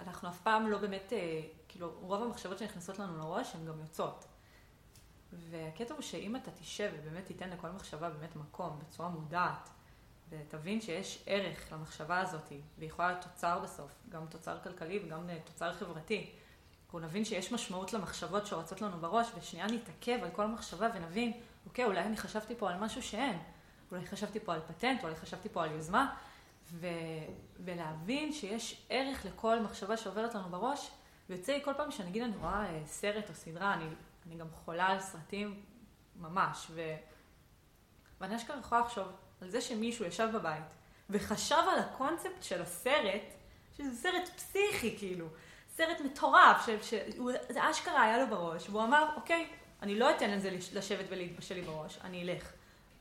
אנחנו אף פעם לא באמת, אה, כאילו, רוב המחשבות שנכנסות לנו לראש הן גם יוצאות. והקטע הוא שאם אתה תשב ובאמת תיתן לכל מחשבה באמת מקום בצורה מודעת, ותבין שיש ערך למחשבה הזאת, והיא יכולה להיות תוצר בסוף, גם תוצר כלכלי וגם אה, תוצר חברתי. אנחנו נבין שיש משמעות למחשבות שרצות לנו בראש, ושנייה נתעכב על כל מחשבה ונבין, אוקיי, אולי אני חשבתי פה על משהו שאין. אולי חשבתי פה על פטנט, אולי חשבתי פה על יוזמה, ו, ולהבין שיש ערך לכל מחשבה שעוברת לנו בראש, ויוצא לי כל פעם שנגיד אני רואה אה, סרט או סדרה, אני, אני גם חולה על סרטים ממש, ו, ואני אשכרה יכולה לחשוב על זה שמישהו ישב בבית וחשב על הקונספט של הסרט, שזה סרט פסיכי כאילו, סרט מטורף, שזה אשכרה היה לו בראש, והוא אמר, אוקיי, אני לא אתן לזה לשבת ולהתבשל לי בראש, אני אלך,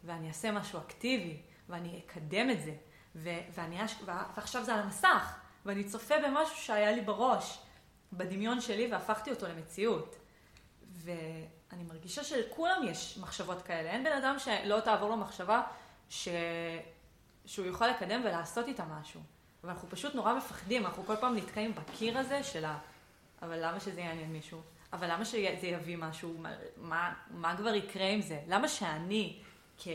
ואני אעשה משהו אקטיבי, ואני אקדם את זה. ו- ואני, ועכשיו זה על המסך, ואני צופה במשהו שהיה לי בראש, בדמיון שלי, והפכתי אותו למציאות. ואני מרגישה שלכולם יש מחשבות כאלה. אין בן אדם שלא תעבור לו מחשבה ש... שהוא יוכל לקדם ולעשות איתה משהו. ואנחנו פשוט נורא מפחדים, אנחנו כל פעם נתקעים בקיר הזה של ה... אבל למה שזה יעניין מישהו? אבל למה שזה יביא משהו? מה, מה, מה כבר יקרה עם זה? למה שאני, כ,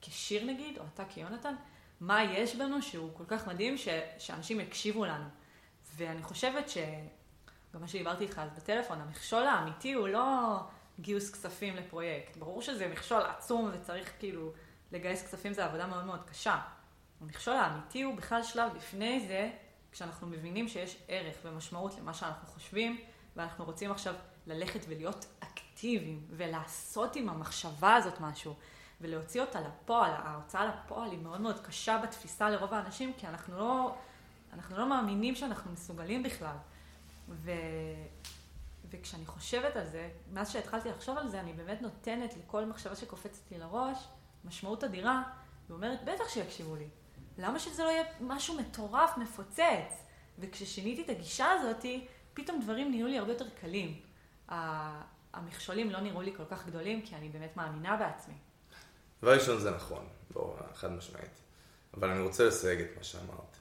כשיר נגיד, או אתה כיונתן, מה יש בנו שהוא כל כך מדהים ש, שאנשים יקשיבו לנו. ואני חושבת ש... גם מה שדיברתי איתך אז בטלפון, המכשול האמיתי הוא לא גיוס כספים לפרויקט. ברור שזה מכשול עצום וצריך כאילו לגייס כספים זה עבודה מאוד מאוד קשה. המכשול האמיתי הוא בכלל שלב לפני זה, כשאנחנו מבינים שיש ערך ומשמעות למה שאנחנו חושבים, ואנחנו רוצים עכשיו ללכת ולהיות אקטיביים ולעשות עם המחשבה הזאת משהו. ולהוציא אותה לפועל, ההוצאה לפועל היא מאוד מאוד קשה בתפיסה לרוב האנשים, כי אנחנו לא, אנחנו לא מאמינים שאנחנו מסוגלים בכלל. ו, וכשאני חושבת על זה, מאז שהתחלתי לחשוב על זה, אני באמת נותנת לכל מחשבה שקופצת לי לראש משמעות אדירה, ואומרת, בטח שיקשיבו לי. למה שזה לא יהיה משהו מטורף, מפוצץ? וכששיניתי את הגישה הזאת, פתאום דברים נהיו לי הרבה יותר קלים. המכשולים לא נראו לי כל כך גדולים, כי אני באמת מאמינה בעצמי. דבר ראשון זה נכון, בואו, חד משמעית. אבל אני רוצה לסייג את מה שאמרת.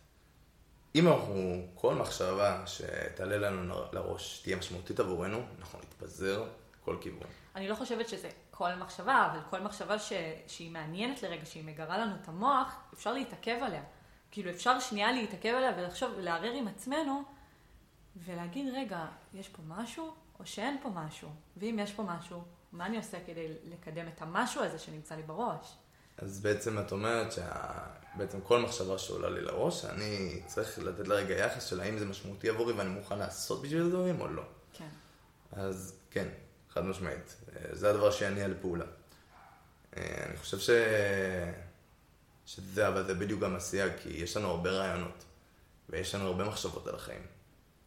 אם אנחנו, כל מחשבה שתעלה לנו לראש תהיה משמעותית עבורנו, אנחנו נתפזר כל כיוון. אני לא חושבת שזה כל מחשבה, אבל כל מחשבה ש... שהיא מעניינת לרגע, שהיא מגרה לנו את המוח, אפשר להתעכב עליה. כאילו אפשר שנייה להתעכב עליה ולחשוב, לערער עם עצמנו, ולהגיד, רגע, יש פה משהו? או שאין פה משהו. ואם יש פה משהו, מה אני עושה כדי לקדם את המשהו הזה שנמצא לי בראש? אז בעצם את אומרת שבעצם כל מחשבה שעולה לי לראש, אני צריך לתת לה רגע יחס של האם זה משמעותי עבורי ואני מוכן לעשות בשביל דברים או לא. כן. אז כן, חד משמעית. זה הדבר שיניע לפעולה. אני חושב ש... שזה, אבל זה בדיוק גם הסייג, כי יש לנו הרבה רעיונות, ויש לנו הרבה מחשבות על החיים.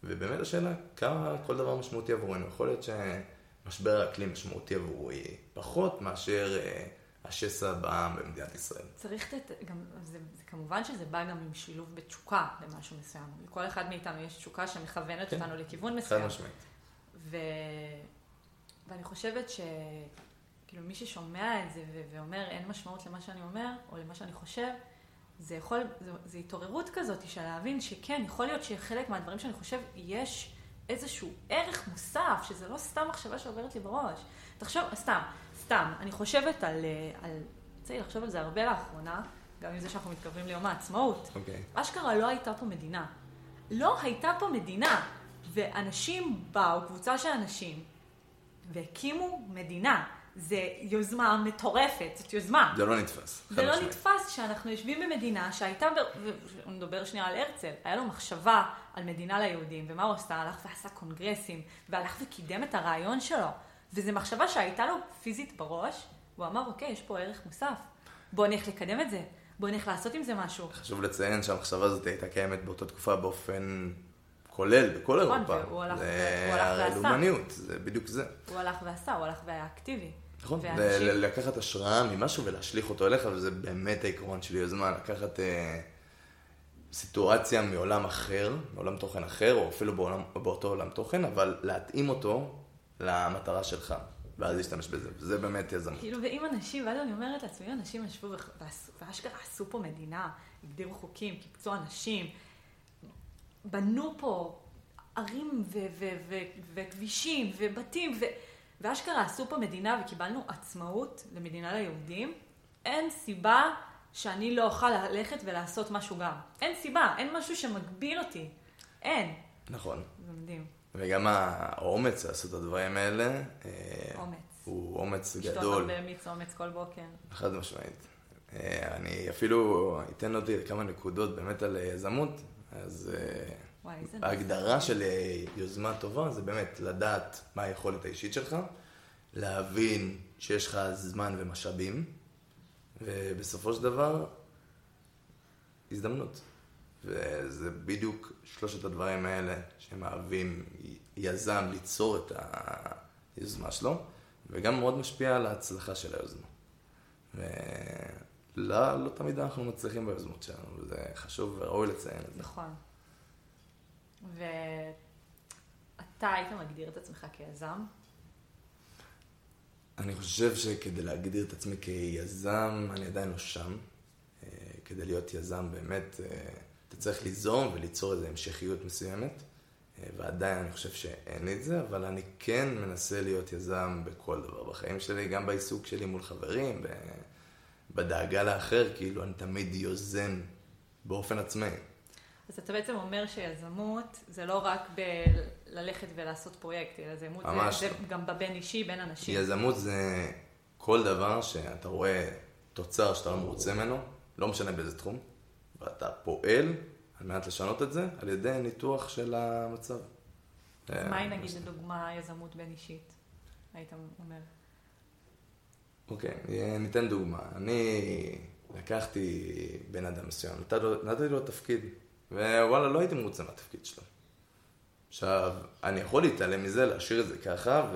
ובאמת השאלה, כמה כל דבר משמעותי עבורנו. יכול להיות שמשבר האקלים משמעותי עבורי פחות מאשר אה, השסע בעם במדינת ישראל. צריך את, גם, זה, זה כמובן שזה בא גם עם שילוב בתשוקה למשהו מסוים. לכל אחד מאיתנו יש תשוקה שמכוונת כן. אותנו לכיוון מסוים. חד משמעית. ו... ואני חושבת ש... כאילו מי ששומע את זה ו- ואומר אין משמעות למה שאני אומר, או למה שאני חושב, זה יכול, זה, זה התעוררות כזאת של להבין שכן, יכול להיות שחלק מהדברים שאני חושב, יש איזשהו ערך מוסף, שזה לא סתם מחשבה שעוברת לי בראש. תחשוב, סתם, סתם, אני חושבת על, על יצא לי לחשוב על זה הרבה לאחרונה, גם עם זה שאנחנו מתקרבים ליום העצמאות. אוקיי. Okay. אשכרה לא הייתה פה מדינה. לא הייתה פה מדינה. ואנשים באו, קבוצה של אנשים, והקימו מדינה. זה יוזמה מטורפת, זאת יוזמה. זה לא נתפס. זה לא נתפס שאנחנו יושבים במדינה שהייתה, נדבר שנייה על הרצל, היה לו מחשבה על מדינה ליהודים, ומה הוא עשה? הלך ועשה קונגרסים, והלך וקידם את הרעיון שלו. וזו מחשבה שהייתה לו פיזית בראש, הוא אמר, אוקיי, יש פה ערך מוסף, בואו נלך לקדם את זה, בואו נלך לעשות עם זה משהו. חשוב לציין שהמחשבה הזאת הייתה קיימת באותה תקופה באופן כולל בכל נכון, אירופה. זה והוא הלך ועשה. הלאומניות, זה בדיוק זה. הוא הלך ועשה, הוא הלך והיה אקטיבי. נכון, ואנשים- לקחת השראה ממשהו ולהשליך אותו אליך, וזה באמת העקרון של יוזמה, לקחת אה, סיטואציה מעולם אחר, מעולם תוכן אחר, או אפילו בעולם, באותו עולם תוכן, אבל להתאים אותו למטרה שלך, ואז להשתמש בזה, וזה באמת יזמות. כאילו, ואם אנשים, ואז אני אומרת לעצמי, אנשים ישבו ואשכרה עשו פה מדינה, הגדירו חוקים, קיבצו אנשים, בנו פה ערים וכבישים ובתים, ו- ואשכרה עשו פה מדינה וקיבלנו עצמאות למדינה ליהודים, אין סיבה שאני לא אוכל ללכת ולעשות משהו גם. אין סיבה, אין משהו שמגביל אותי. אין. נכון. זה מדהים. וגם האומץ לעשות את הדברים האלה, אה, אומץ. הוא אומץ לשתות גדול. הרבה מיץ אומץ כל בוקר. חד משמעית. אה, אני אפילו אתן עוד כמה נקודות באמת על יזמות, אז אה, וואי, ההגדרה של אה, יוזמה טובה זה באמת לדעת מה היכולת האישית שלך, להבין שיש לך זמן ומשאבים, ובסופו של דבר, הזדמנות. וזה בדיוק שלושת הדברים האלה שמהווים יזם ליצור את היוזמה שלו, וגם מאוד משפיע על ההצלחה של היוזמה. ולא לא תמיד אנחנו מצליחים ביוזמות שלנו, וזה חשוב וראוי לציין את זה. נכון. ואתה היית מגדיר את עצמך כיזם? אני חושב שכדי להגדיר את עצמי כיזם, אני עדיין לא שם. אה, כדי להיות יזם באמת, אה, אתה צריך ליזום וליצור איזו המשכיות מסוימת, אה, ועדיין אני חושב שאין לי את זה, אבל אני כן מנסה להיות יזם בכל דבר בחיים שלי, גם בעיסוק שלי מול חברים, ב- בדאגה לאחר, כאילו אני תמיד יוזם באופן עצמאי. אז אתה בעצם אומר שיזמות זה לא רק בללכת ולעשות פרויקט, אלא יזמות זה, זה. גם בבין אישי, בין אנשים. יזמות זה כל דבר שאתה רואה תוצר שאתה לא מרוצה ממנו, לא משנה באיזה תחום, ואתה פועל על מנת לשנות את זה על ידי ניתוח של המצב. אז אה, מהי נגיד לדוגמה יזמות בין אישית? היית אומר. אוקיי, אה, ניתן דוגמה. אני לקחתי בן אדם מסוים, נתתי לו תפקיד, ווואלה, לא הייתי מרוצה מהתפקיד שלו. עכשיו, אני יכול להתעלם מזה, להשאיר את זה ככה,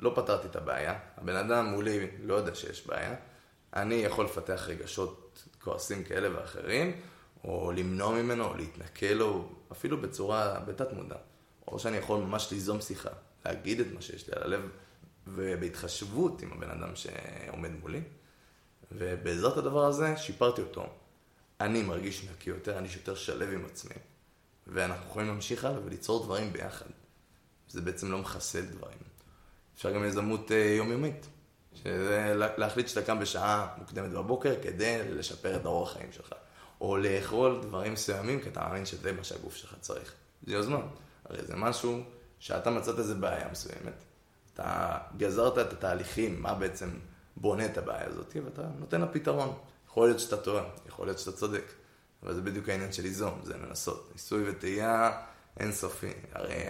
ולא פתרתי את הבעיה. הבן אדם מולי לא יודע שיש בעיה. אני יכול לפתח רגשות כועסים כאלה ואחרים, או למנוע ממנו, או להתנכל לו, אפילו בצורה, בתת מודע. או שאני יכול ממש ליזום שיחה, להגיד את מה שיש לי על הלב, ובהתחשבות עם הבן אדם שעומד מולי. ובעזרת הדבר הזה שיפרתי אותו. אני מרגיש נקי יותר, אני יותר שלב עם עצמי. ואנחנו יכולים להמשיך הלאה וליצור דברים ביחד. זה בעצם לא מחסל דברים. אפשר גם יזמות אה, יומיומית. שזה לה- להחליט שאתה קם בשעה מוקדמת בבוקר כדי לשפר את האורח חיים שלך. או לאכול דברים מסוימים כי אתה מאמין שזה מה שהגוף שלך צריך. זה יוזמה. הרי זה משהו שאתה מצאת איזה בעיה מסוימת, אתה גזרת את התהליכים, מה בעצם בונה את הבעיה הזאת, ואתה נותן לה פתרון. יכול להיות שאתה טועה, יכול להיות שאתה צודק, אבל זה בדיוק העניין של ליזום, זה לנסות. ניסוי וטעייה אינסופי. הרי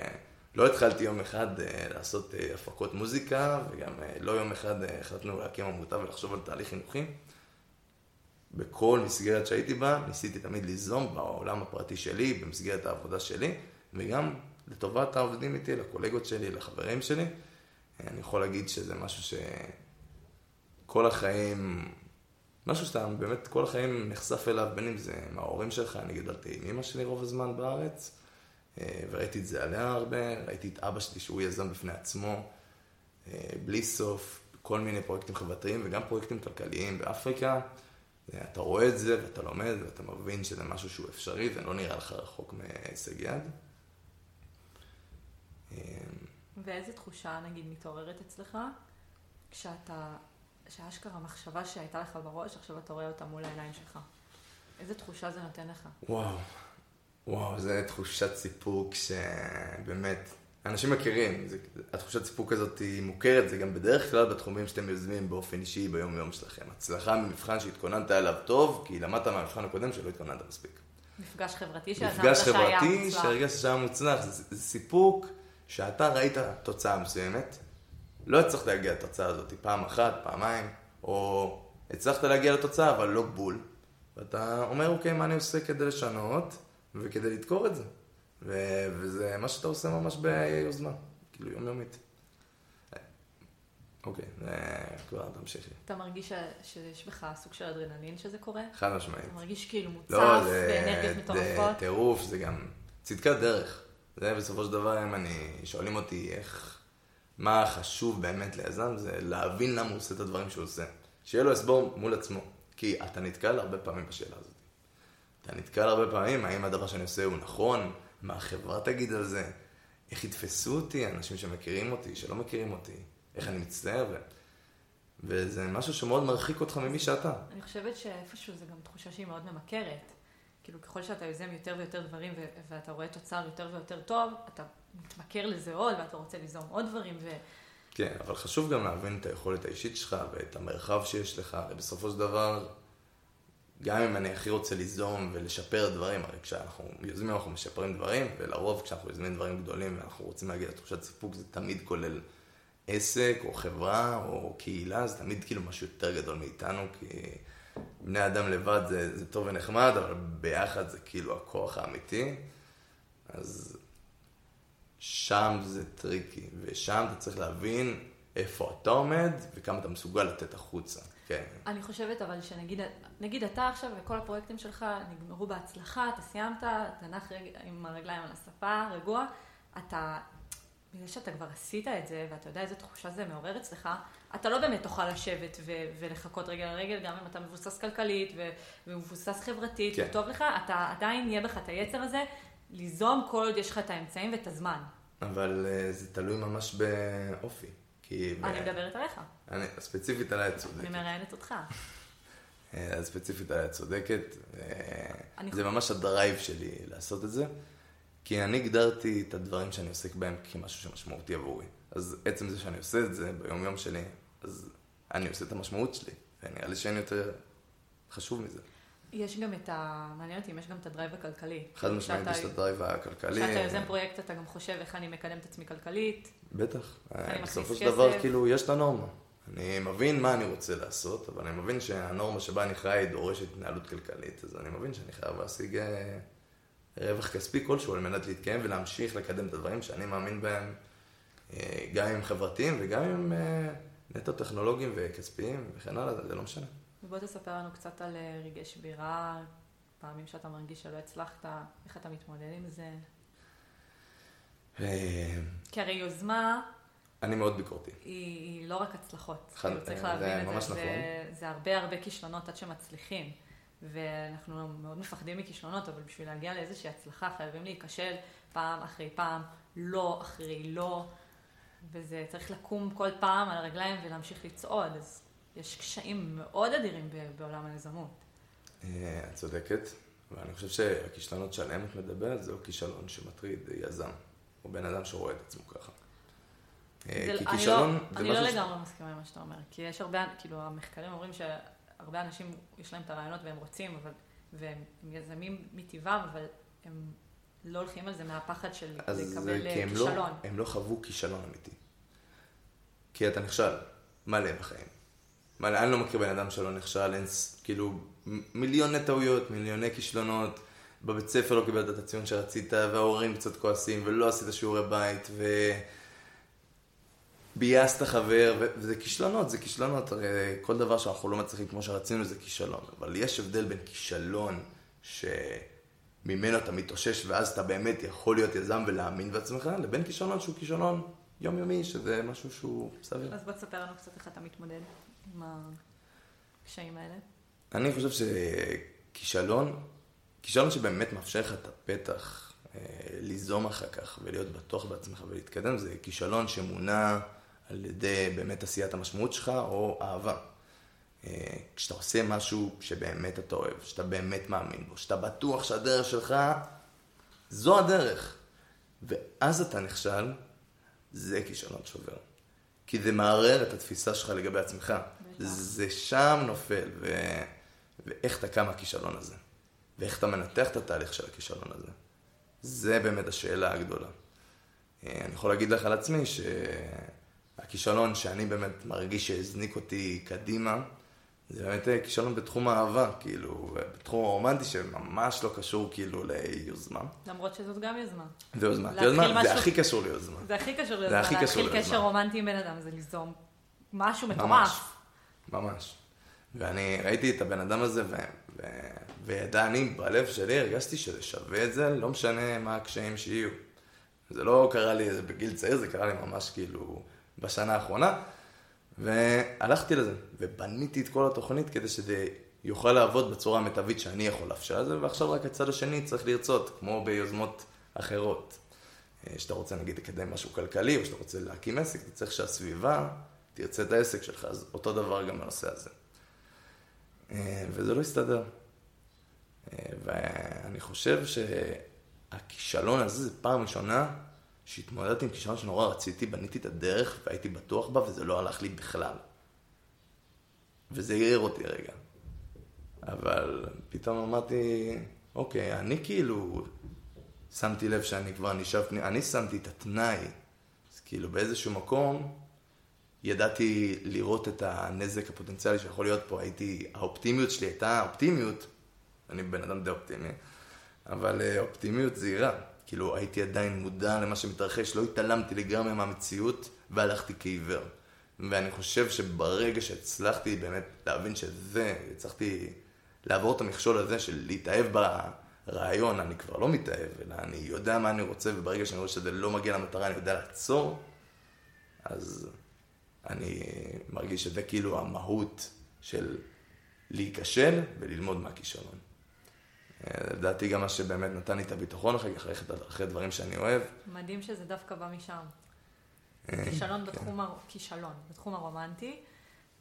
לא התחלתי יום אחד אה, לעשות אה, הפקות מוזיקה, וגם אה, לא יום אחד החלטנו להקים עמותה ולחשוב על תהליך חינוכי. בכל מסגרת שהייתי בה, ניסיתי תמיד ליזום בעולם הפרטי שלי, במסגרת העבודה שלי, וגם לטובת העובדים איתי, לקולגות שלי, לחברים שלי. אני יכול להגיד שזה משהו שכל החיים, משהו שאתה באמת כל החיים נחשף אליו, בין אם זה מההורים שלך, אני גדלתי עם אמא שלי רוב הזמן בארץ, וראיתי את זה עליה הרבה, ראיתי את אבא שלי שהוא יזם בפני עצמו, בלי סוף, כל מיני פרויקטים חברתיים וגם פרויקטים כלכליים באפריקה. אתה רואה את זה ואתה לומד ואתה מבין שזה משהו שהוא אפשרי ולא נראה לך רחוק מהישג יד. ואיזה תחושה נגיד מתעוררת אצלך כשאתה, שאשכרה מחשבה שהייתה לך בראש, עכשיו אתה רואה אותה מול העיניים שלך? איזה תחושה זה נותן לך? וואו, וואו, זו תחושת סיפוק שבאמת, אנשים מכירים, זה, התחושת סיפוק הזאת היא מוכרת, זה גם בדרך כלל בתחומים שאתם יוזמים באופן אישי ביום יום שלכם. הצלחה ממבחן שהתכוננת אליו טוב, כי למדת מהמבחן הקודם שלא התכוננת מספיק. מפגש חברתי שהרגשת שהיה מוצלח. מפגש חברתי שהרגשת שהיה מוצלח, זה, זה סיפוק שאתה ראית תוצאה מסוימת, לא הצלחת להגיע לתוצאה הזאת פעם אחת, פעמיים, או הצלחת להגיע לתוצאה אבל לא גבול. ואתה אומר, אוקיי, מה אני עושה כדי לשנות? וכדי לדקור את זה. ו- וזה מה שאתה עושה ממש ביוזמה, כאילו יומיומית. אוקיי, כבר תמשיכי. אתה מרגיש שיש בך סוג של אדרנלין שזה קורה? חד משמעית. אתה מרגיש כאילו מוצף לא, באנרגיות מטורפות? זה טירוף, זה גם צדקת דרך. זה בסופו של דבר, אם אני, שואלים אותי איך, מה חשוב באמת ליזם, זה להבין למה הוא עושה את הדברים שהוא עושה. שיהיה לו הסבור מול עצמו. כי אתה נתקל הרבה פעמים בשאלה הזאת. אתה נתקל הרבה פעמים, האם הדבר שאני עושה הוא נכון, מה החברה תגיד על זה, איך יתפסו אותי, אנשים שמכירים אותי, שלא מכירים אותי, איך אני מצטער, ו... וזה משהו שמאוד מרחיק אותך ממי שאתה. אני חושבת שאיפשהו זו גם תחושה שהיא מאוד ממכרת. כאילו, ככל שאתה יוזם יותר ויותר דברים ו- ואתה רואה תוצר יותר ויותר טוב, אתה מתמכר לזה עוד ואתה רוצה ליזום עוד דברים. ו... כן, אבל חשוב גם להבין את היכולת האישית שלך ואת המרחב שיש לך, ובסופו של דבר, גם אם אני הכי רוצה ליזום ולשפר דברים, הרי כשאנחנו יוזמים אנחנו משפרים דברים, ולרוב כשאנחנו יוזמים דברים גדולים ואנחנו רוצים להגיע לתחושת סיפוק, זה תמיד כולל עסק או חברה או קהילה, זה תמיד כאילו משהו יותר גדול מאיתנו, כי בני אדם לבד זה, זה טוב ונחמד, אבל ביחד זה כאילו הכוח האמיתי. אז שם זה tricky, ושם אתה צריך להבין איפה אתה עומד וכמה אתה מסוגל לתת החוצה. כן. אני חושבת אבל שנגיד, נגיד אתה עכשיו וכל הפרויקטים שלך נגמרו בהצלחה, אתה סיימת, אתה נח רג... עם הרגליים על הספה, רגוע, אתה, בגלל שאתה כבר עשית את זה ואתה יודע איזה תחושה זה מעורר אצלך, אתה לא באמת תוכל לשבת ו- ולחכות רגל על רגל, גם אם אתה מבוסס כלכלית ו- ומבוסס חברתית, כן. וטוב לך, אתה עדיין יהיה בך את היצר הזה, ליזום כל עוד יש לך את האמצעים ואת הזמן. אבל uh, זה תלוי ממש באופי. כי... אני מדברת עליך. אני, ספציפית עליי את צודקת. אני מראיינת אותך. אה, אז ספציפית עליי את צודקת. אה, זה ממש הדרייב שלי לעשות את זה, כי אני הגדרתי את הדברים שאני עוסק בהם כמשהו שמשמעותי עבורי. אז עצם זה שאני עושה את זה ביום-יום שלי, אז אני עושה את המשמעות שלי, ונראה לי שאין יותר חשוב מזה. יש גם את ה... מעניין אותי אם יש גם את ה drive הכלכלי. חד משמעית יש את ה drive הכלכלי. כשאתה יוזם פרויקט אתה גם חושב איך אני מקדם את עצמי כלכלית. בטח. בסופו של דבר כאילו יש את הנורמה. אני מבין מה אני רוצה לעשות, אבל אני מבין שהנורמה שבה אני חי דורשת התנהלות כלכלית, אז אני מבין שאני חייב להשיג אה, רווח כספי כלשהו על מנת להתקיים ולהמשיך לקדם את הדברים שאני מאמין בהם, אה, גם אם חברתיים וגם אם אה, נטו טכנולוגיים וכספיים וכן הלאה, זה לא משנה. ובוא תספר לנו קצת על רגעי שבירה, פעמים שאתה מרגיש שלא הצלחת, איך אתה מתמודד עם זה. כי הרי יוזמה... אני מאוד ביקורתי. היא, היא לא רק הצלחות. חד, כאילו צריך להבין את זה. ממש נכון. זה, זה הרבה הרבה כישלונות עד שמצליחים. ואנחנו מאוד מפחדים מכישלונות, אבל בשביל להגיע לאיזושהי הצלחה חייבים להיכשל פעם אחרי פעם, לא אחרי לא. וזה צריך לקום כל פעם על הרגליים ולהמשיך לצעוד. אז יש קשיים מאוד אדירים בעולם היזמות. אה, את צודקת, ואני חושב שהכישלונות שעליהם את מדברת זהו כישלון שמטריד יזם. או בן אדם שרואה את עצמו ככה. אה, זה- כי אני כישלון לא- אני לא ש- לגמרי מסכימה עם מה שאתה אומר, כי יש הרבה, כאילו, המחקרים אומרים שהרבה אנשים, יש להם את הרעיונות והם רוצים, אבל, והם הם יזמים מטבעם, אבל הם לא הולכים על זה מהפחד של לקבל כי הם כישלון. לא, הם לא חוו כישלון אמיתי. כי אתה נכשל, מלא בחיים. מלא, אני לא מכיר בן אדם שלא נכשל, אין, כאילו, מיליוני טעויות, מיליוני כישלונות. בבית ספר לא קיבלת את הציון שרצית, וההורים קצת כועסים, ולא עשית שיעורי בית, ו... ביאסת חבר, וזה כישלונות, זה כישלונות, הרי כל דבר שאנחנו לא מצליחים כמו שרצינו זה כישלון, אבל יש הבדל בין כישלון שממנו אתה מתאושש ואז אתה באמת יכול להיות יזם ולהאמין בעצמך, לבין כישלון שהוא כישלון יומיומי, שזה משהו שהוא סביר. אז בוא תספר לנו קצת איך אתה מתמודד עם הקשיים האלה. אני חושב שכישלון, כישלון שבאמת מאפשר לך את הפתח אה, ליזום אחר כך ולהיות בטוח בעצמך ולהתקדם, זה כישלון שמונע על ידי באמת עשיית המשמעות שלך או אהבה. אה, כשאתה עושה משהו שבאמת אתה אוהב, שאתה באמת מאמין בו, שאתה בטוח שהדרך שלך זו הדרך, ואז אתה נכשל, זה כישלון שובר. כי זה מערער את התפיסה שלך לגבי עצמך. זה שם נופל, ו... ואיך אתה קם הכישלון הזה. ואיך אתה מנתח את התהליך של הכישלון הזה. זה באמת השאלה הגדולה. אה, אני יכול להגיד לך על עצמי שהכישלון שאני באמת מרגיש שהזניק אותי קדימה, זה באמת אה, כישלון בתחום האהבה, כאילו, בתחום הרומנטי שממש לא קשור כאילו ליוזמה. למרות שזאת גם יוזמה. להתחיל יוזמה זה משהו- הכי קשור ליוזמה. זה הכי קשור זה ליוזמה, הכי קשור להתחיל ליוזמה. קשר רומנטי עם בן אדם, זה ליזום משהו ממש, מטורף. ממש. ואני ראיתי את הבן אדם הזה, ו... ו... וידעני, בלב שלי הרגשתי שזה שווה את זה, לא משנה מה הקשיים שיהיו. זה לא קרה לי בגיל צעיר, זה קרה לי ממש כאילו בשנה האחרונה. והלכתי לזה, ובניתי את כל התוכנית כדי שזה יוכל לעבוד בצורה המיטבית שאני יכול לאפשר את זה, ועכשיו רק הצד השני צריך לרצות, כמו ביוזמות אחרות. אה, שאתה רוצה נגיד לקדם משהו כלכלי, או שאתה רוצה להקים עסק, אתה צריך שהסביבה תרצה את העסק שלך, אז אותו דבר גם בנושא הזה. אה, וזה לא הסתדר. אה, ואני חושב שהכישלון הזה, זו פעם ראשונה שהתמודדתי עם כישלון שנורא רציתי, בניתי את הדרך והייתי בטוח בה, וזה לא הלך לי בכלל. וזה ערער אותי רגע. אבל פתאום אמרתי, אוקיי, אני כאילו שמתי לב שאני כבר נשאר אני שמתי את התנאי. אז כאילו באיזשהו מקום ידעתי לראות את הנזק הפוטנציאלי שיכול להיות פה. הייתי, האופטימיות שלי הייתה אופטימיות, אני בן אדם די אופטימי, אבל אה, אופטימיות זהירה. כאילו הייתי עדיין מודע למה שמתרחש, לא התעלמתי לגמרי מהמציאות והלכתי כעיוור. ואני חושב שברגע שהצלחתי באמת להבין שזה, הצלחתי לעבור את המכשול הזה של להתאהב ברעיון, אני כבר לא מתאהב, אלא אני יודע מה אני רוצה, וברגע שאני רואה שזה לא מגיע למטרה, אני יודע לעצור, אז אני מרגיש שזה כאילו המהות של להיכשל וללמוד מהכישלון. לדעתי גם מה שבאמת נתן לי את הביטחון אחר כך, ללכת אחרי דברים שאני אוהב. מדהים שזה דווקא בא משם. אה, כישלון כן. בתחום, הר- כישלון בתחום הרומנטי,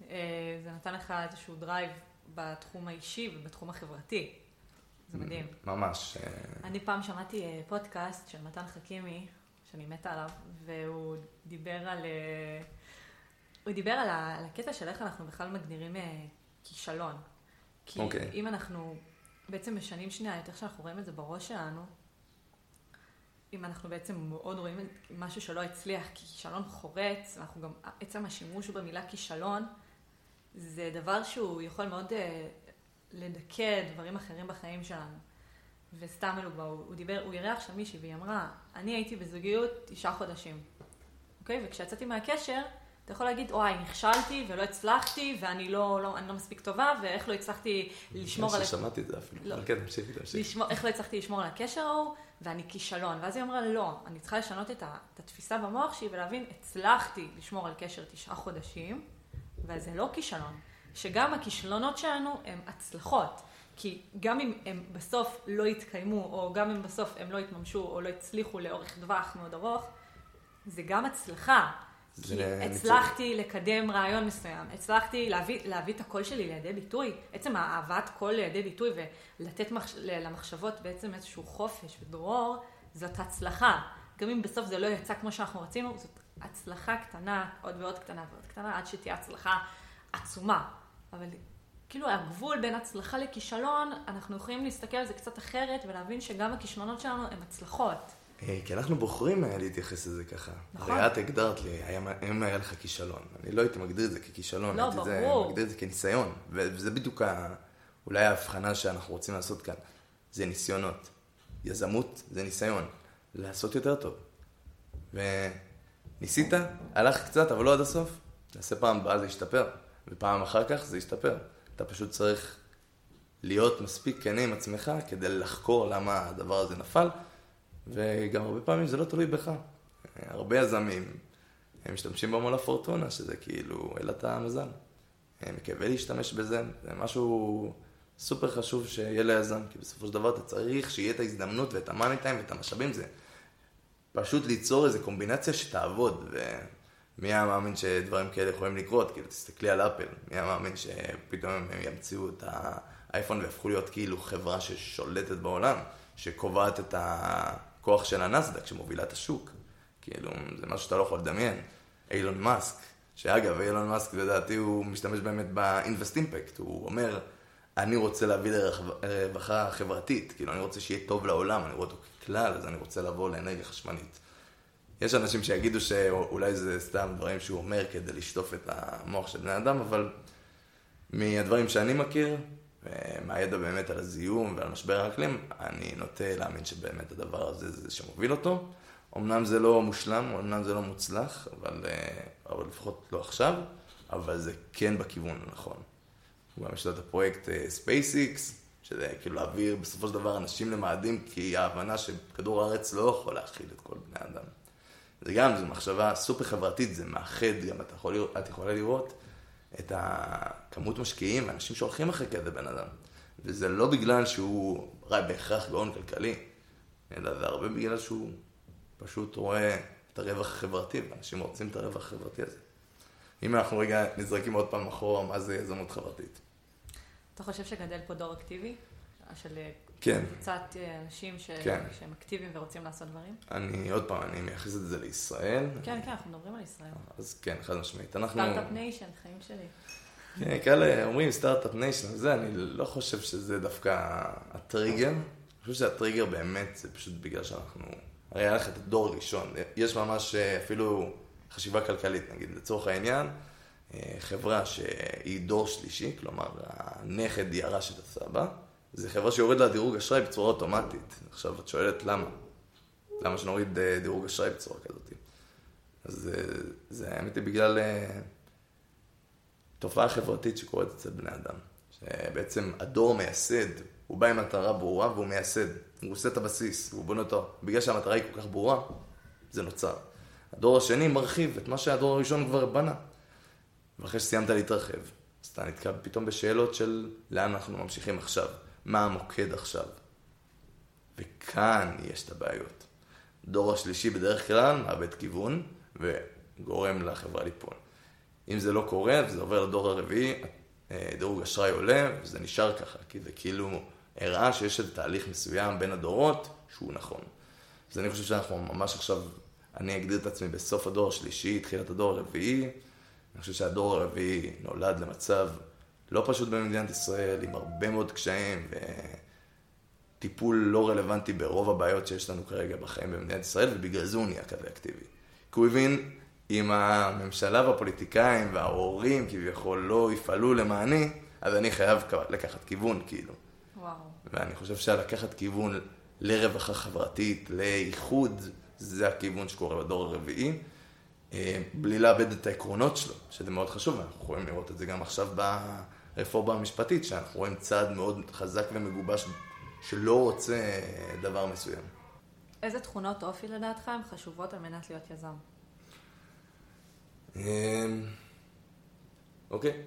אה, זה נתן לך איזשהו drive בתחום האישי ובתחום החברתי. זה מדהים. ממש. אה, אני פעם שמעתי פודקאסט של מתן חכימי, שאני מתה עליו, והוא דיבר על... הוא דיבר על, הקטע של איך אנחנו בכלל מגדירים כישלון. כי אוקיי. אם אנחנו בעצם משנים שנייה את איך שאנחנו רואים את זה בראש שלנו, אם אנחנו בעצם מאוד רואים משהו שלא הצליח ככישלון חורץ, אנחנו גם, עצם השימוש במילה כישלון, זה דבר שהוא יכול מאוד אה, לדכא דברים אחרים בחיים שלנו. וסתם אלובה, הוא, הוא דיבר, הוא אירח שם מישהי והיא אמרה, אני הייתי בזוגיות תשעה חודשים, אוקיי? וכשיצאתי מהקשר, אתה יכול להגיד, וואי, נכשלתי ולא הצלחתי, ואני לא, לא, אני לא מספיק טובה, ואיך לא הצלחתי לשמור על... ששמעתי את זה אפילו. לא. אבל כן, תמשיכי, תמשיכי. לשמור, איך לא הצלחתי לשמור על הקשר ההוא, ואני כישלון. ואז היא אמרה, לא, אני צריכה לשנות את, ה, את התפיסה במוח שלי ולהבין, הצלחתי לשמור על קשר תשעה חודשים, וזה לא כישלון. שגם הכישלונות שלנו הם הצלחות. כי גם אם הם בסוף לא יתקיימו, או גם אם בסוף הם לא יתממשו, או לא הצליחו לאורך טווח מאוד ארוך, זה גם הצלחה. כי. הצלחתי לקדם רעיון מסוים, הצלחתי להביא, להביא את הקול שלי לידי ביטוי, עצם הבאת קול לידי ביטוי ולתת מחש, למחשבות בעצם איזשהו חופש ודרור, זאת הצלחה. גם אם בסוף זה לא יצא כמו שאנחנו רצינו, זאת הצלחה קטנה, עוד ועוד קטנה ועוד קטנה, עד שתהיה הצלחה עצומה. אבל כאילו הגבול בין הצלחה לכישלון, אנחנו יכולים להסתכל על זה קצת אחרת ולהבין שגם הכישלונות שלנו הם הצלחות. אה, כי אנחנו בוחרים אה, להתייחס לזה ככה. נכון. הרי את הגדרת לי, אם היה לך כישלון. אני לא הייתי מגדיר את זה ככישלון, לא, הייתי זה-. מגדיר את זה כניסיון. וזה בדיוק ה- אולי ההבחנה שאנחנו רוצים לעשות כאן. זה ניסיונות. יזמות זה ניסיון. לעשות יותר טוב. וניסית, הלך קצת, אבל לא עד הסוף. נעשה פעם הבאה זה ישתפר. ופעם אחר כך זה ישתפר. אתה פשוט צריך להיות מספיק כן עם עצמך כדי לחקור למה הדבר הזה נפל, וגם הרבה פעמים זה לא תלוי בך. הרבה יזמים, הם משתמשים במולה פורטונה, שזה כאילו אלת המזל. הם מקווה להשתמש בזה, זה משהו סופר חשוב שיהיה ליזם, כי בסופו של דבר אתה צריך שיהיה את ההזדמנות ואת המאני טיים ואת המשאבים, זה פשוט ליצור איזו קומבינציה שתעבוד, ומי היה מאמין שדברים כאלה יכולים לקרות, כאילו תסתכלי על אפל, מי היה מאמין שפתאום הם ימציאו את האייפון ויהפכו להיות כאילו חברה ששולטת בעולם, שקובעת את הכוח של הנסדק שמובילה את השוק. כאילו, זה משהו שאתה לא יכול לדמיין. אילון מאסק, שאגב, אילון מאסק לדעתי הוא משתמש באמת ב-invest impact, הוא אומר, אני רוצה להביא לרווחה חברתית, כאילו, אני רוצה שיהיה טוב לעולם, אני רואה אותו ככלל, אז אני רוצה לעבור לאנרגיה חשמלית. יש אנשים שיגידו שאולי זה סתם דברים שהוא אומר כדי לשטוף את המוח של בני אדם, אבל מהדברים שאני מכיר, ומהידע באמת על הזיהום ועל משבר האקלים, אני נוטה להאמין שבאמת הדבר הזה זה שמוביל אותו. אמנם זה לא מושלם, אמנם זה לא מוצלח, אבל, אה, אבל לפחות לא עכשיו, אבל זה כן בכיוון הנכון. גם יש לו את הפרויקט אה, SpaceX, שזה כאילו להעביר בסופו של דבר אנשים למאדים, כי ההבנה שכדור הארץ לא יכול להכיל את כל בני אדם. זה גם, זו מחשבה סופר חברתית, זה מאחד, גם אתה יכול, את יכולה לראות את הכמות משקיעים ואנשים שהולכים אחרי כזה בן אדם. וזה לא בגלל שהוא רק בהכרח גאון כלכלי, אלא זה הרבה בגלל שהוא פשוט רואה את הרווח החברתי, ואנשים רוצים את הרווח החברתי הזה. אם אנחנו רגע נזרקים עוד פעם אחורה, מה זה יזמות חברתית? אתה חושב שגדל פה דור אקטיבי? של כן, קבוצת אה, אנשים ש... כן. שהם אקטיביים ורוצים לעשות דברים? אני עוד פעם, אני מייחס את זה לישראל. כן, כן, אנחנו מדברים על ישראל. אז כן, חד משמעית. אנחנו... start-up nation, חיים שלי. כן, כאלה אומרים start-up nation, זה, אני לא חושב שזה דווקא הטריגר. אני חושב שהטריגר באמת זה פשוט בגלל שאנחנו... הרי היה לך את הדור הראשון. יש ממש אה, אפילו חשיבה כלכלית, נגיד, לצורך העניין, אה, חברה שהיא דור שלישי, כלומר, הנכד ירש את הסבא, זה חברה שיורד לה דירוג אשראי בצורה אוטומטית. עכשיו, את שואלת למה? למה שנוריד אה, דירוג אשראי בצורה כזאת? אז אה, זה האמת היא בגלל... אה, תופעה חברתית שקורית אצל בני אדם. שבעצם הדור מייסד, הוא בא עם מטרה ברורה והוא מייסד. הוא עושה את הבסיס, הוא בונה אותו. בגלל שהמטרה היא כל כך ברורה, זה נוצר. הדור השני מרחיב את מה שהדור הראשון כבר בנה. ואחרי שסיימת להתרחב, אז אתה נתקע פתאום בשאלות של לאן אנחנו ממשיכים עכשיו, מה המוקד עכשיו. וכאן יש את הבעיות. דור השלישי בדרך כלל מאבד כיוון וגורם לחברה ליפול. אם זה לא קורה וזה עובר לדור הרביעי, אה, דירוג אשראי עולה וזה נשאר ככה, כי זה כאילו הראה שיש איזה תהליך מסוים בין הדורות שהוא נכון. אז אני חושב שאנחנו ממש עכשיו, אני אגדיר את עצמי בסוף הדור השלישי, תחילת הדור הרביעי. אני חושב שהדור הרביעי נולד למצב לא פשוט במדינת ישראל, עם הרבה מאוד קשיים וטיפול לא רלוונטי ברוב הבעיות שיש לנו כרגע בחיים במדינת ישראל, ובגלל זה הוא נהיה כזה אקטיבי. כי הוא הבין, אם הממשלה והפוליטיקאים וההורים כביכול לא יפעלו למעני, אז אני חייב לקחת כיוון, כאילו. וואו. ואני חושב שלקחת כיוון לרווחה חברתית, לאיחוד, זה הכיוון שקורה בדור הרביעי, אה, בלי לאבד את העקרונות שלו, שזה מאוד חשוב, אנחנו יכולים לראות את זה גם עכשיו ברפורמה המשפטית, שאנחנו רואים צעד מאוד חזק ומגובש שלא רוצה דבר מסוים. איזה תכונות אופי לדעתך הן חשובות על מנת להיות יזם? אמ, אוקיי.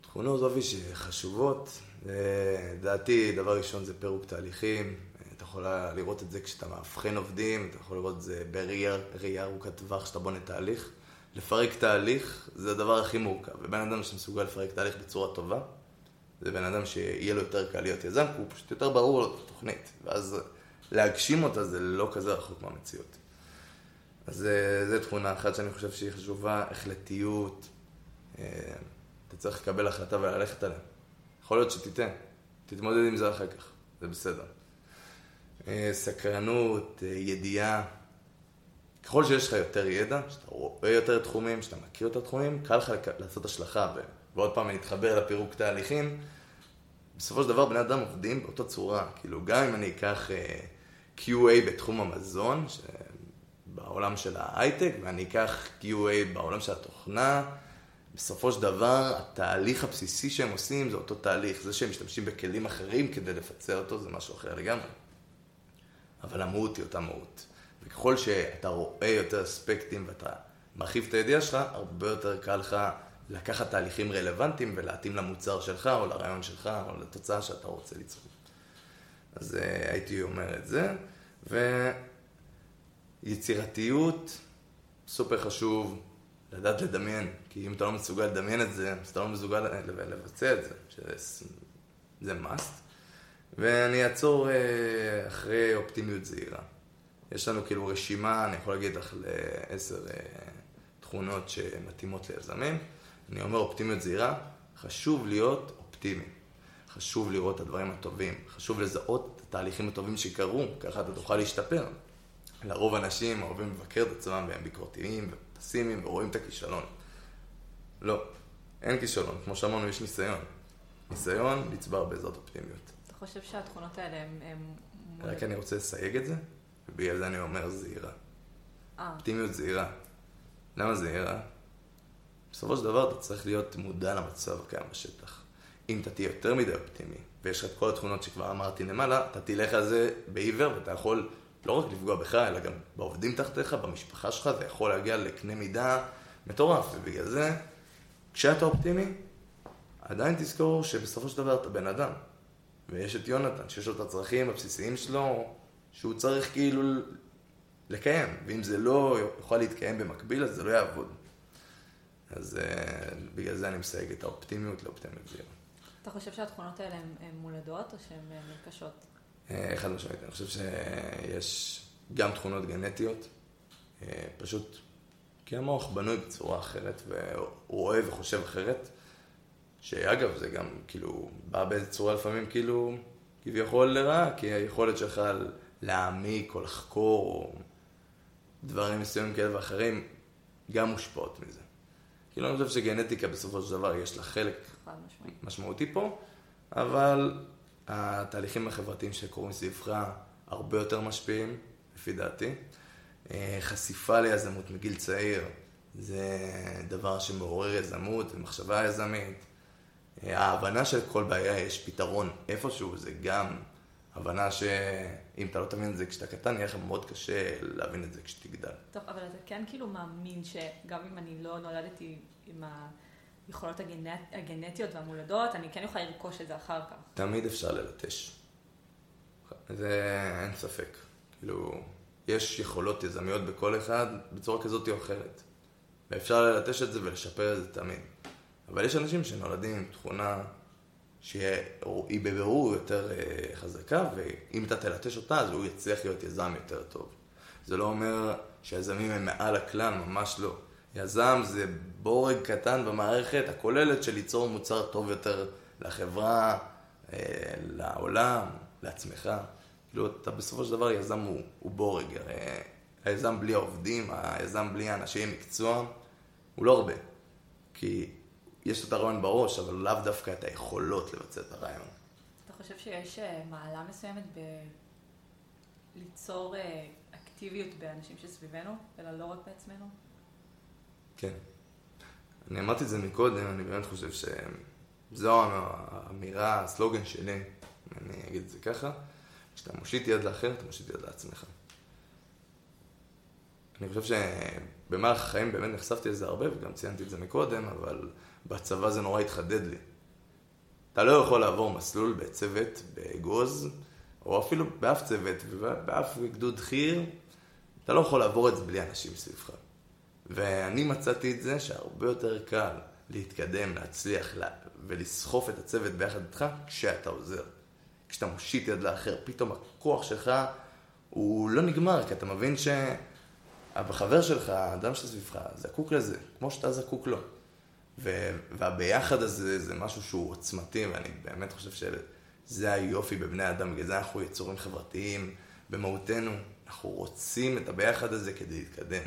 תכונות אופי שחשובות, אה, לדעתי, דבר ראשון זה פירוק תהליכים. אתה יכול לראות את זה כשאתה מאבחן עובדים, אתה יכול לראות את זה בראייה ארוכת טווח כשאתה בונה תהליך. לפרק תהליך זה הדבר הכי מורכב, ובן אדם שמסוגל לפרק תהליך בצורה טובה, זה בן אדם שיהיה לו יותר קל להיות יזם, כי הוא פשוט יותר ברור לו את התוכנית. ואז להגשים אותה זה לא כזה רחוק מהמציאות. אז זו תכונה אחת שאני חושב שהיא חשובה, החלטיות. אה, אתה צריך לקבל החלטה וללכת עליה. יכול להיות שתיתן, תתמודד עם זה אחר כך, זה בסדר. אה, סקרנות, אה, ידיעה. ככל שיש לך יותר ידע, שאתה רואה יותר תחומים, שאתה מכיר יותר תחומים, קל לך לעשות השלכה. ועוד פעם, אני אתחבר לפירוק תהליכים. בסופו של דבר בני אדם עובדים באותה צורה. כאילו, גם אם אני אקח uh, QA בתחום המזון, בעולם של ההייטק, ואני אקח QA בעולם של התוכנה, בסופו של דבר, התהליך הבסיסי שהם עושים זה אותו תהליך. זה שהם משתמשים בכלים אחרים כדי לפצל אותו, זה משהו אחר לגמרי. אבל המהות היא אותה מהות. וככל שאתה רואה יותר אספקטים ואתה מרחיב את הידיעה שלך, הרבה יותר קל לך לקחת תהליכים רלוונטיים ולהתאים למוצר שלך, או לרעיון שלך, או לתוצאה שאתה רוצה ליצור. אז uh, הייתי אומר את זה. ויצירתיות, סופר חשוב, לדעת לדמיין, כי אם אתה לא מסוגל לדמיין את זה, אז אתה לא מסוגל לבצע את זה, שזה must. ואני אעצור uh, אחרי אופטימיות זהירה. יש לנו כאילו רשימה, אני יכול להגיד לך לעשר uh, תכונות שמתאימות ליזמים. אני אומר אופטימיות זהירה, חשוב להיות אופטימי. חשוב לראות את הדברים הטובים, חשוב לזהות את התהליכים הטובים שקרו, ככה אתה תוכל להשתפר. לרוב אנשים אוהבים לבקר את עצמם והם ביקורתיים ופסימיים ורואים את הכישלון. לא, אין כישלון, כמו שאמרנו, יש ניסיון. ניסיון נצבר בעזרת אופטימיות. אתה חושב שהתכונות האלה הן... רק אני רוצה לסייג את זה, ובגלל זה אני אומר זהירה. אה. אופטימיות זהירה. למה זהירה? בסופו של דבר אתה צריך להיות מודע למצב הקיים בשטח. אם אתה תהיה יותר מדי אופטימי, ויש לך את כל התכונות שכבר אמרתי למעלה, אתה תלך על זה בעיוור, ואתה יכול לא רק לפגוע בך, אלא גם בעובדים תחתיך, במשפחה שלך, זה יכול להגיע לקנה מידה מטורף, ובגלל זה, כשאתה אופטימי, עדיין תזכור שבסופו של דבר אתה בן אדם. ויש את יונתן, שיש לו את הצרכים הבסיסיים שלו, שהוא צריך כאילו לקיים, ואם זה לא יכול להתקיים במקביל, אז זה לא יעבוד. אז uh, בגלל זה אני מסייג את האופטימיות לאופטימיות זהירה. אתה חושב שהתכונות האלה הן מולדות או שהן אה, נרכשות? אה, חד משמעית, אני חושב שיש גם תכונות גנטיות, פשוט כי המוח בנוי בצורה אחרת, והוא רואה וחושב אחרת, שאגב, זה גם כאילו בא באיזה צורה לפעמים כאילו כביכול לרעה, כי היכולת שלך להעמיק או לחקור או דברים מסוימים כאלה ואחרים גם מושפעות מזה. כאילו, אני חושב שגנטיקה בסופו של דבר יש לה חלק משמעותי פה, אבל התהליכים החברתיים שקורים סביבך הרבה יותר משפיעים, לפי דעתי. אה, חשיפה ליזמות מגיל צעיר זה דבר שמעורר יזמות ומחשבה יזמית. אה, ההבנה של כל בעיה יש פתרון איפשהו, זה גם הבנה שאם אתה לא תבין את זה כשאתה קטן, יהיה לך מאוד קשה להבין את זה כשתגדל. טוב, אבל אתה כן כאילו מאמין שגם אם אני לא נולדתי עם היכולות הגנט... הגנטיות והמולדות, אני כן יכולה לרכוש את זה אחר כך. תמיד אפשר ללטש. זה אין ספק. כאילו, יש יכולות יזמיות בכל אחד בצורה כזאת או אחרת. ואפשר ללטש את זה ולשפר את זה תמיד. אבל יש אנשים שנולדים עם תכונה שהיא בבירור יותר אה, חזקה, ואם אתה תלטש אותה, אז הוא יצליח להיות יזם יותר טוב. זה לא אומר שיזמים הם מעל הכלל, ממש לא. יזם זה בורג קטן במערכת הכוללת של ליצור מוצר טוב יותר לחברה, אה, לעולם, לעצמך. כאילו, אתה בסופו של דבר יזם הוא, הוא בורג. היזם בלי העובדים, היזם בלי האנשי מקצוע, הוא לא הרבה. כי יש את הרעיון בראש, אבל לאו דווקא את היכולות לבצע את הרעיון. אתה חושב שיש אה, מעלה מסוימת בליצור אה, אקטיביות באנשים שסביבנו, אלא לא רק בעצמנו? כן. אני אמרתי את זה מקודם, אני באמת חושב שזו האמירה, הסלוגן שלי, אני אגיד את זה ככה, כשאתה מושיט יד לאחר, אתה מושיט יד לעצמך. אני חושב שבמהלך החיים באמת נחשפתי לזה הרבה, וגם ציינתי את זה מקודם, אבל בצבא זה נורא התחדד לי. אתה לא יכול לעבור מסלול בצוות, באגוז, או אפילו באף צוות, באף גדוד חי"ר, אתה לא יכול לעבור את זה בלי אנשים סביבך. ואני מצאתי את זה שהרבה יותר קל להתקדם, להצליח ולסחוף את הצוות ביחד איתך כשאתה עוזר. כשאתה מושיט יד לאחר, פתאום הכוח שלך הוא לא נגמר, כי אתה מבין שהחבר שלך, האדם שסביבך, זקוק לזה, כמו שאתה זקוק לו. והביחד הזה זה משהו שהוא עוצמתי, ואני באמת חושב שזה היופי בבני אדם, בגלל זה אנחנו יצורים חברתיים במהותנו, אנחנו רוצים את הביחד הזה כדי להתקדם.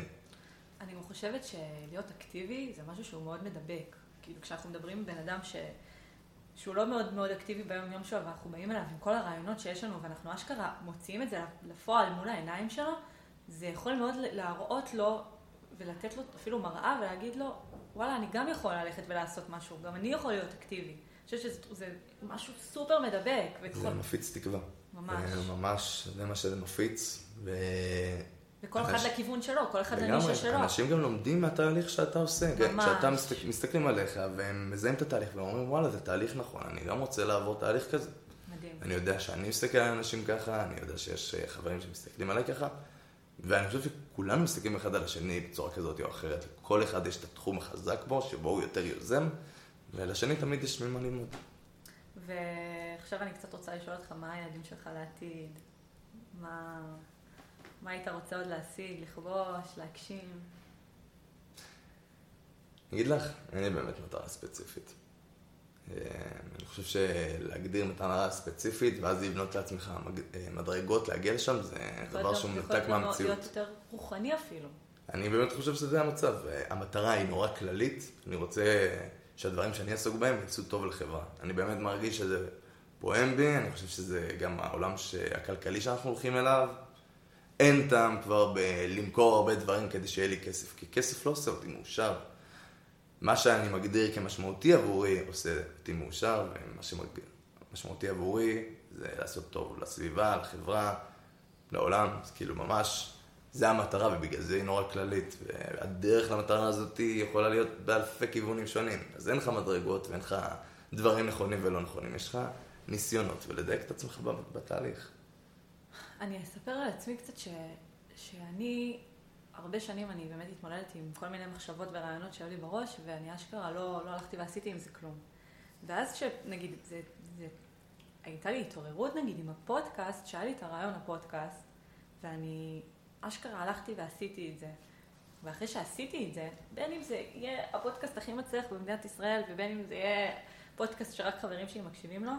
אני חושבת שלהיות אקטיבי זה משהו שהוא מאוד מדבק. כאילו כשאנחנו מדברים עם בן אדם ש... שהוא לא מאוד מאוד אקטיבי ביום יום שלו, ואנחנו באים אליו עם כל הרעיונות שיש לנו, ואנחנו אשכרה מוציאים את זה לפועל מול העיניים שלו, זה יכול מאוד להראות לו ולתת לו אפילו מראה ולהגיד לו, וואלה, אני גם יכול ללכת ולעשות משהו, גם אני יכול להיות אקטיבי. אני חושבת שזה משהו סופר מדבק. זה מפיץ תקווה. ממש. ממש, זה מה שזה מפיץ. ו... וכל אחד לכיוון שלו, כל אחד לנישה שלו. אנשים גם לומדים מהתהליך שאתה עושה. ממש. כשאתה מסתכל, מסתכלים עליך והם מזהים את התהליך ואומרים, וואלה, זה תהליך נכון, אני גם רוצה לעבור תהליך כזה. מדהים. אני יודע שאני מסתכל על אנשים ככה, אני יודע שיש אה, חברים שמסתכלים עליי ככה, ואני חושב שכולנו מסתכלים אחד על השני בצורה כזאת או אחרת. לכל אחד יש את התחום החזק בו, שבו הוא יותר יוזם, ולשני תמיד יש ממה ללמוד. ועכשיו אני קצת רוצה לשאול אותך, מה היעדים שלך לעתיד? מה... מה היית רוצה עוד להשיג, לכבוש, להגשים? אני אגיד לך, אין לי באמת מטרה ספציפית. אה, אני חושב שלהגדיר מטרה ספציפית ואז לבנות לעצמך אה, מדרגות להגיע לשם זה דבר שהוא מנותק מהמציאות. יכול להיות יותר רוחני אפילו. אני באמת חושב שזה המצב. המטרה היא נורא כללית, אני רוצה שהדברים שאני אעסוק בהם יצאו טוב לחברה. אני באמת מרגיש שזה פועם בי, אני חושב שזה גם העולם הכלכלי שאנחנו הולכים אליו. אין טעם כבר בלמכור הרבה דברים כדי שיהיה לי כסף, כי כסף לא עושה אותי מאושר. מה שאני מגדיר כמשמעותי עבורי עושה אותי מאושר, ומה שמשמעותי עבורי זה לעשות טוב לסביבה, לחברה, לעולם, אז כאילו ממש, זה המטרה ובגלל זה היא נורא כללית. והדרך למטרה הזאת יכולה להיות באלפי כיוונים שונים. אז אין לך מדרגות ואין לך דברים נכונים ולא נכונים, יש לך ניסיונות ולדייק את עצמך בתהליך. אני אספר על עצמי קצת ש, שאני, הרבה שנים אני באמת התמודדתי עם כל מיני מחשבות ורעיונות שהיו לי בראש, ואני אשכרה לא, לא הלכתי ועשיתי עם זה כלום. ואז שנגיד, זה, זה, הייתה לי התעוררות נגיד עם הפודקאסט, שהיה לי את הרעיון הפודקאסט, ואני אשכרה הלכתי ועשיתי את זה. ואחרי שעשיתי את זה, בין אם זה יהיה הפודקאסט הכי מצליח במדינת ישראל, ובין אם זה יהיה פודקאסט שרק חברים שלי מקשיבים לו,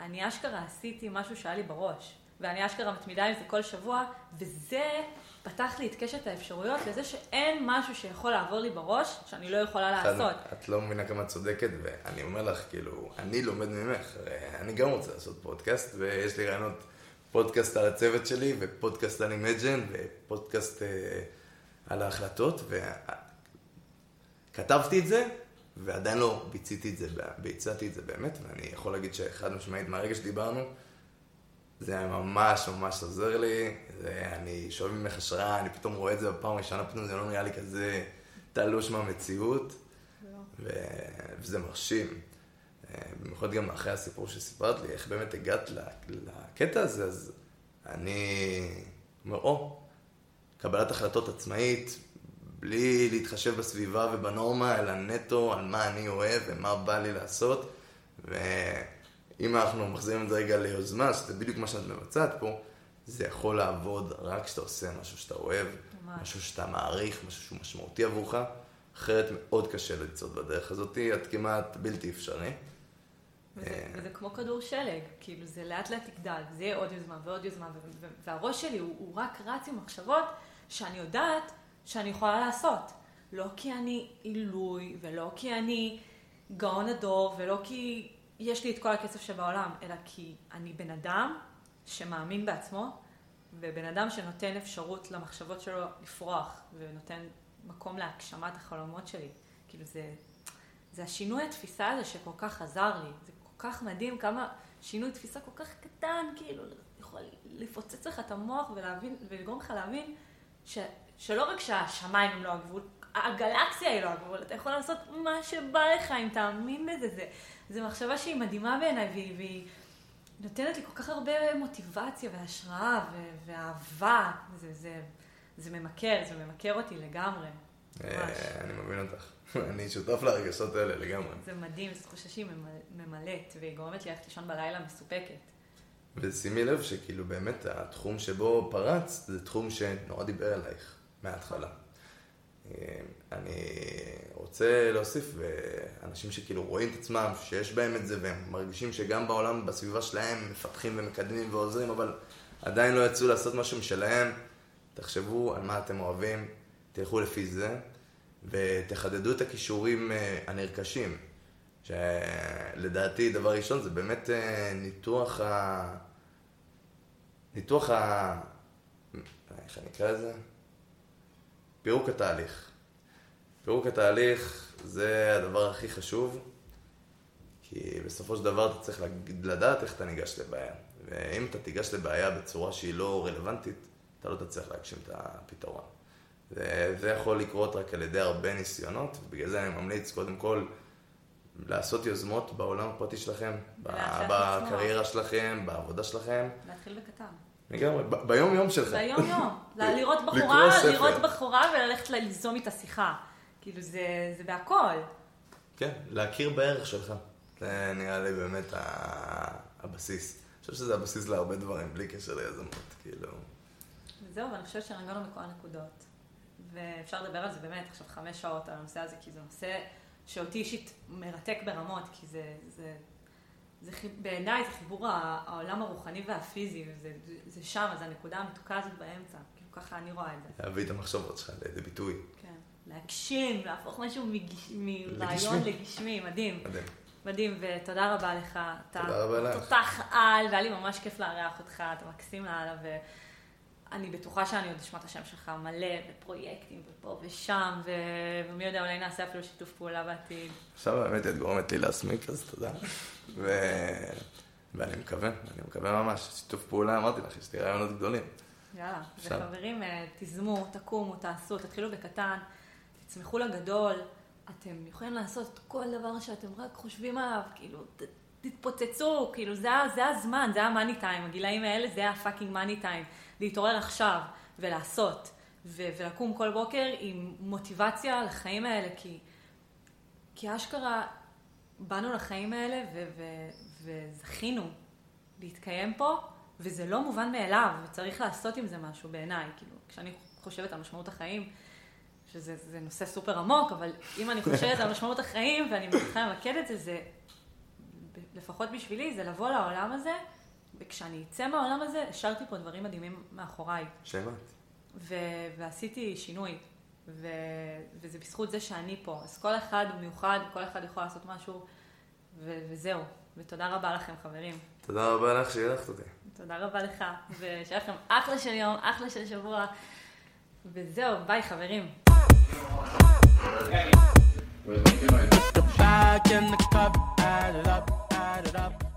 אני אשכרה עשיתי משהו שהיה לי בראש. ואני אשכרה מתמידה עם זה כל שבוע, וזה פתח לי את קשת האפשרויות לזה שאין משהו שיכול לעבור לי בראש שאני לא יכולה לעשות. את לא מבינה כמה את צודקת, ואני אומר לך, כאילו, אני לומד ממך, אני גם רוצה לעשות פודקאסט, ויש לי רעיונות פודקאסט על הצוות שלי, ופודקאסט על אימג'ן, ופודקאסט אה, על ההחלטות, וכתבתי את זה, ועדיין לא ביצעתי את זה, ביצעתי את זה באמת, ואני יכול להגיד שחד משמעית, מהרגע שדיברנו, זה ממש ממש עוזר לי, זה, אני שואב ממך השראה, אני פתאום רואה את זה בפעם הראשונה, פתאום זה לא נראה לי כזה תלוש מהמציאות. ו... וזה מרשים. אה, במיוחד גם אחרי הסיפור שסיפרת לי, איך באמת הגעת לקטע הזה, אז אני אומר, או, קבלת החלטות עצמאית, בלי להתחשב בסביבה ובנורמה, אלא נטו על מה אני אוהב ומה בא לי לעשות. ו... אם אנחנו מחזירים את זה רגע ליוזמה, שזה בדיוק מה שאת מבצעת פה, זה יכול לעבוד רק כשאתה עושה משהו שאתה אוהב, ממש. משהו שאתה מעריך, משהו שהוא משמעותי עבורך, אחרת מאוד קשה לצעוד בדרך הזאת, עד כמעט בלתי אפשרי. וזה, אה, וזה כמו כדור שלג, כאילו זה לאט לאט יגדל, זה יהיה עוד יוזמה ועוד יוזמה, והראש שלי הוא, הוא רק רץ עם מחשבות שאני יודעת שאני יכולה לעשות. לא כי אני עילוי, ולא כי אני גאון הדור, ולא כי יש לי את כל הכסף שבעולם, אלא כי אני בן אדם שמאמין בעצמו, ובן אדם שנותן אפשרות למחשבות שלו לפרוח, ונותן מקום להגשמת החלומות שלי. כאילו זה, זה השינוי התפיסה הזה שכל כך עזר לי. זה כל כך מדהים כמה שינוי תפיסה כל כך קטן, כאילו, יכול לפוצץ לך את המוח ולהבין, ולגרום לך להבין ש, שלא רק שהשמיים הם לא הגבול, הגלקסיה היא לא הגבול, אתה יכול לעשות מה שבא לך אם תאמין בזה. זה, זו מחשבה שהיא מדהימה בעיניי, והיא, והיא נותנת לי כל כך הרבה מוטיבציה והשראה ואהבה. זה, זה, זה ממכר, זה ממכר אותי לגמרי. אה, אני מבין אותך. אני שותף לרגשות האלה לגמרי. זה מדהים, זו תחושה שהיא ממלאת, והיא גורמת לי ללכת לישון בלילה מסופקת. ושימי לב שכאילו באמת התחום שבו פרצת זה תחום שנורא דיבר אלייך מההתחלה. אני רוצה להוסיף, אנשים שכאילו רואים את עצמם, שיש בהם את זה, והם מרגישים שגם בעולם, בסביבה שלהם, מפתחים ומקדמים ועוזרים, אבל עדיין לא יצאו לעשות משהו משלהם, תחשבו על מה אתם אוהבים, תלכו לפי זה, ותחדדו את הכישורים אה, הנרכשים. שלדעתי, דבר ראשון, זה באמת אה, ניתוח ה... ניתוח ה... איך אני אקרא לזה? פירוק התהליך. פירוק התהליך זה הדבר הכי חשוב, כי בסופו של דבר אתה צריך לדעת איך אתה ניגש לבעיה. ואם אתה תיגש לבעיה בצורה שהיא לא רלוונטית, אתה לא תצליח להגשים את הפתרון. וזה יכול לקרות רק על ידי הרבה ניסיונות, ובגלל זה אני ממליץ קודם כל לעשות יוזמות בעולם הפרטי שלכם, בקריירה שלכם, בעבודה שלכם. להתחיל בקטן. לגמרי, ביום יום שלך. ביום יום. לראות בחורה, לראות בחורה וללכת ליזום איתה שיחה. כאילו זה, זה בהכל. כן, להכיר בערך שלך. זה נראה לי באמת הבסיס. אני חושב שזה הבסיס להרבה דברים, בלי קשר ליזמות, כאילו. זהו, ואני חושבת שנגענו בכל הנקודות. ואפשר לדבר על זה באמת עכשיו חמש שעות על הנושא הזה, כי זה נושא שאותי אישית מרתק ברמות, כי זה, זה בעיניי זה חיבור העולם הרוחני והפיזי, וזה זה שם, זה הנקודה המתוקה הזאת באמצע, כאילו ככה אני רואה את זה. להביא את המחשבות שלך לידי ביטוי. כן, להגשים, להפוך משהו מרעיון לגשמי, מדהים. מדהים. מדהים, ותודה רבה לך. תודה רבה לך. תותח על, והיה לי ממש כיף לארח אותך, אתה מקסים לאללה, אני בטוחה שאני עוד אשמע את השם שלך מלא, בפרויקטים, ופה ושם, ו... ומי יודע, אולי נעשה אפילו שיתוף פעולה בעתיד. עכשיו באמת את גורמת לי להסמיק, אז תודה. ו... ואני מקווה, אני מקווה ממש, שיתוף פעולה, אמרתי לך, יש לי רעיונות גדולים. יאללה, עכשיו. וחברים, אה, תיזמו, תקומו, תעשו, תתחילו בקטן, תצמחו לגדול, אתם יכולים לעשות כל דבר שאתם רק חושבים עליו, כאילו. תתפוצצו, כאילו, זה, זה הזמן, זה המאני טיים, הגילאים האלה זה הפאקינג מאני טיים. להתעורר עכשיו ולעשות, ו- ולקום כל בוקר עם מוטיבציה לחיים האלה, כי, כי אשכרה באנו לחיים האלה ו- ו- וזכינו להתקיים פה, וזה לא מובן מאליו, וצריך לעשות עם זה משהו בעיניי. כאילו, כשאני חושבת על משמעות החיים, שזה נושא סופר עמוק, אבל אם אני חושבת על משמעות החיים ואני מתחילה למקד את זה, זה, לפחות בשבילי, זה לבוא לעולם הזה וכשאני אצא מהעולם הזה, השארתי פה דברים מדהימים מאחוריי. שאמת. ו- ועשיתי שינוי, ו- וזה בזכות זה שאני פה. אז כל אחד הוא מיוחד, כל אחד יכול לעשות משהו, ו- וזהו. ותודה רבה לכם, חברים. תודה רבה לך שאירחת אותי. תודה רבה לך, ושיהיה לכם אחלה של יום, אחלה של שבוע, וזהו, ביי חברים. Back in the cup, add it up, add it up.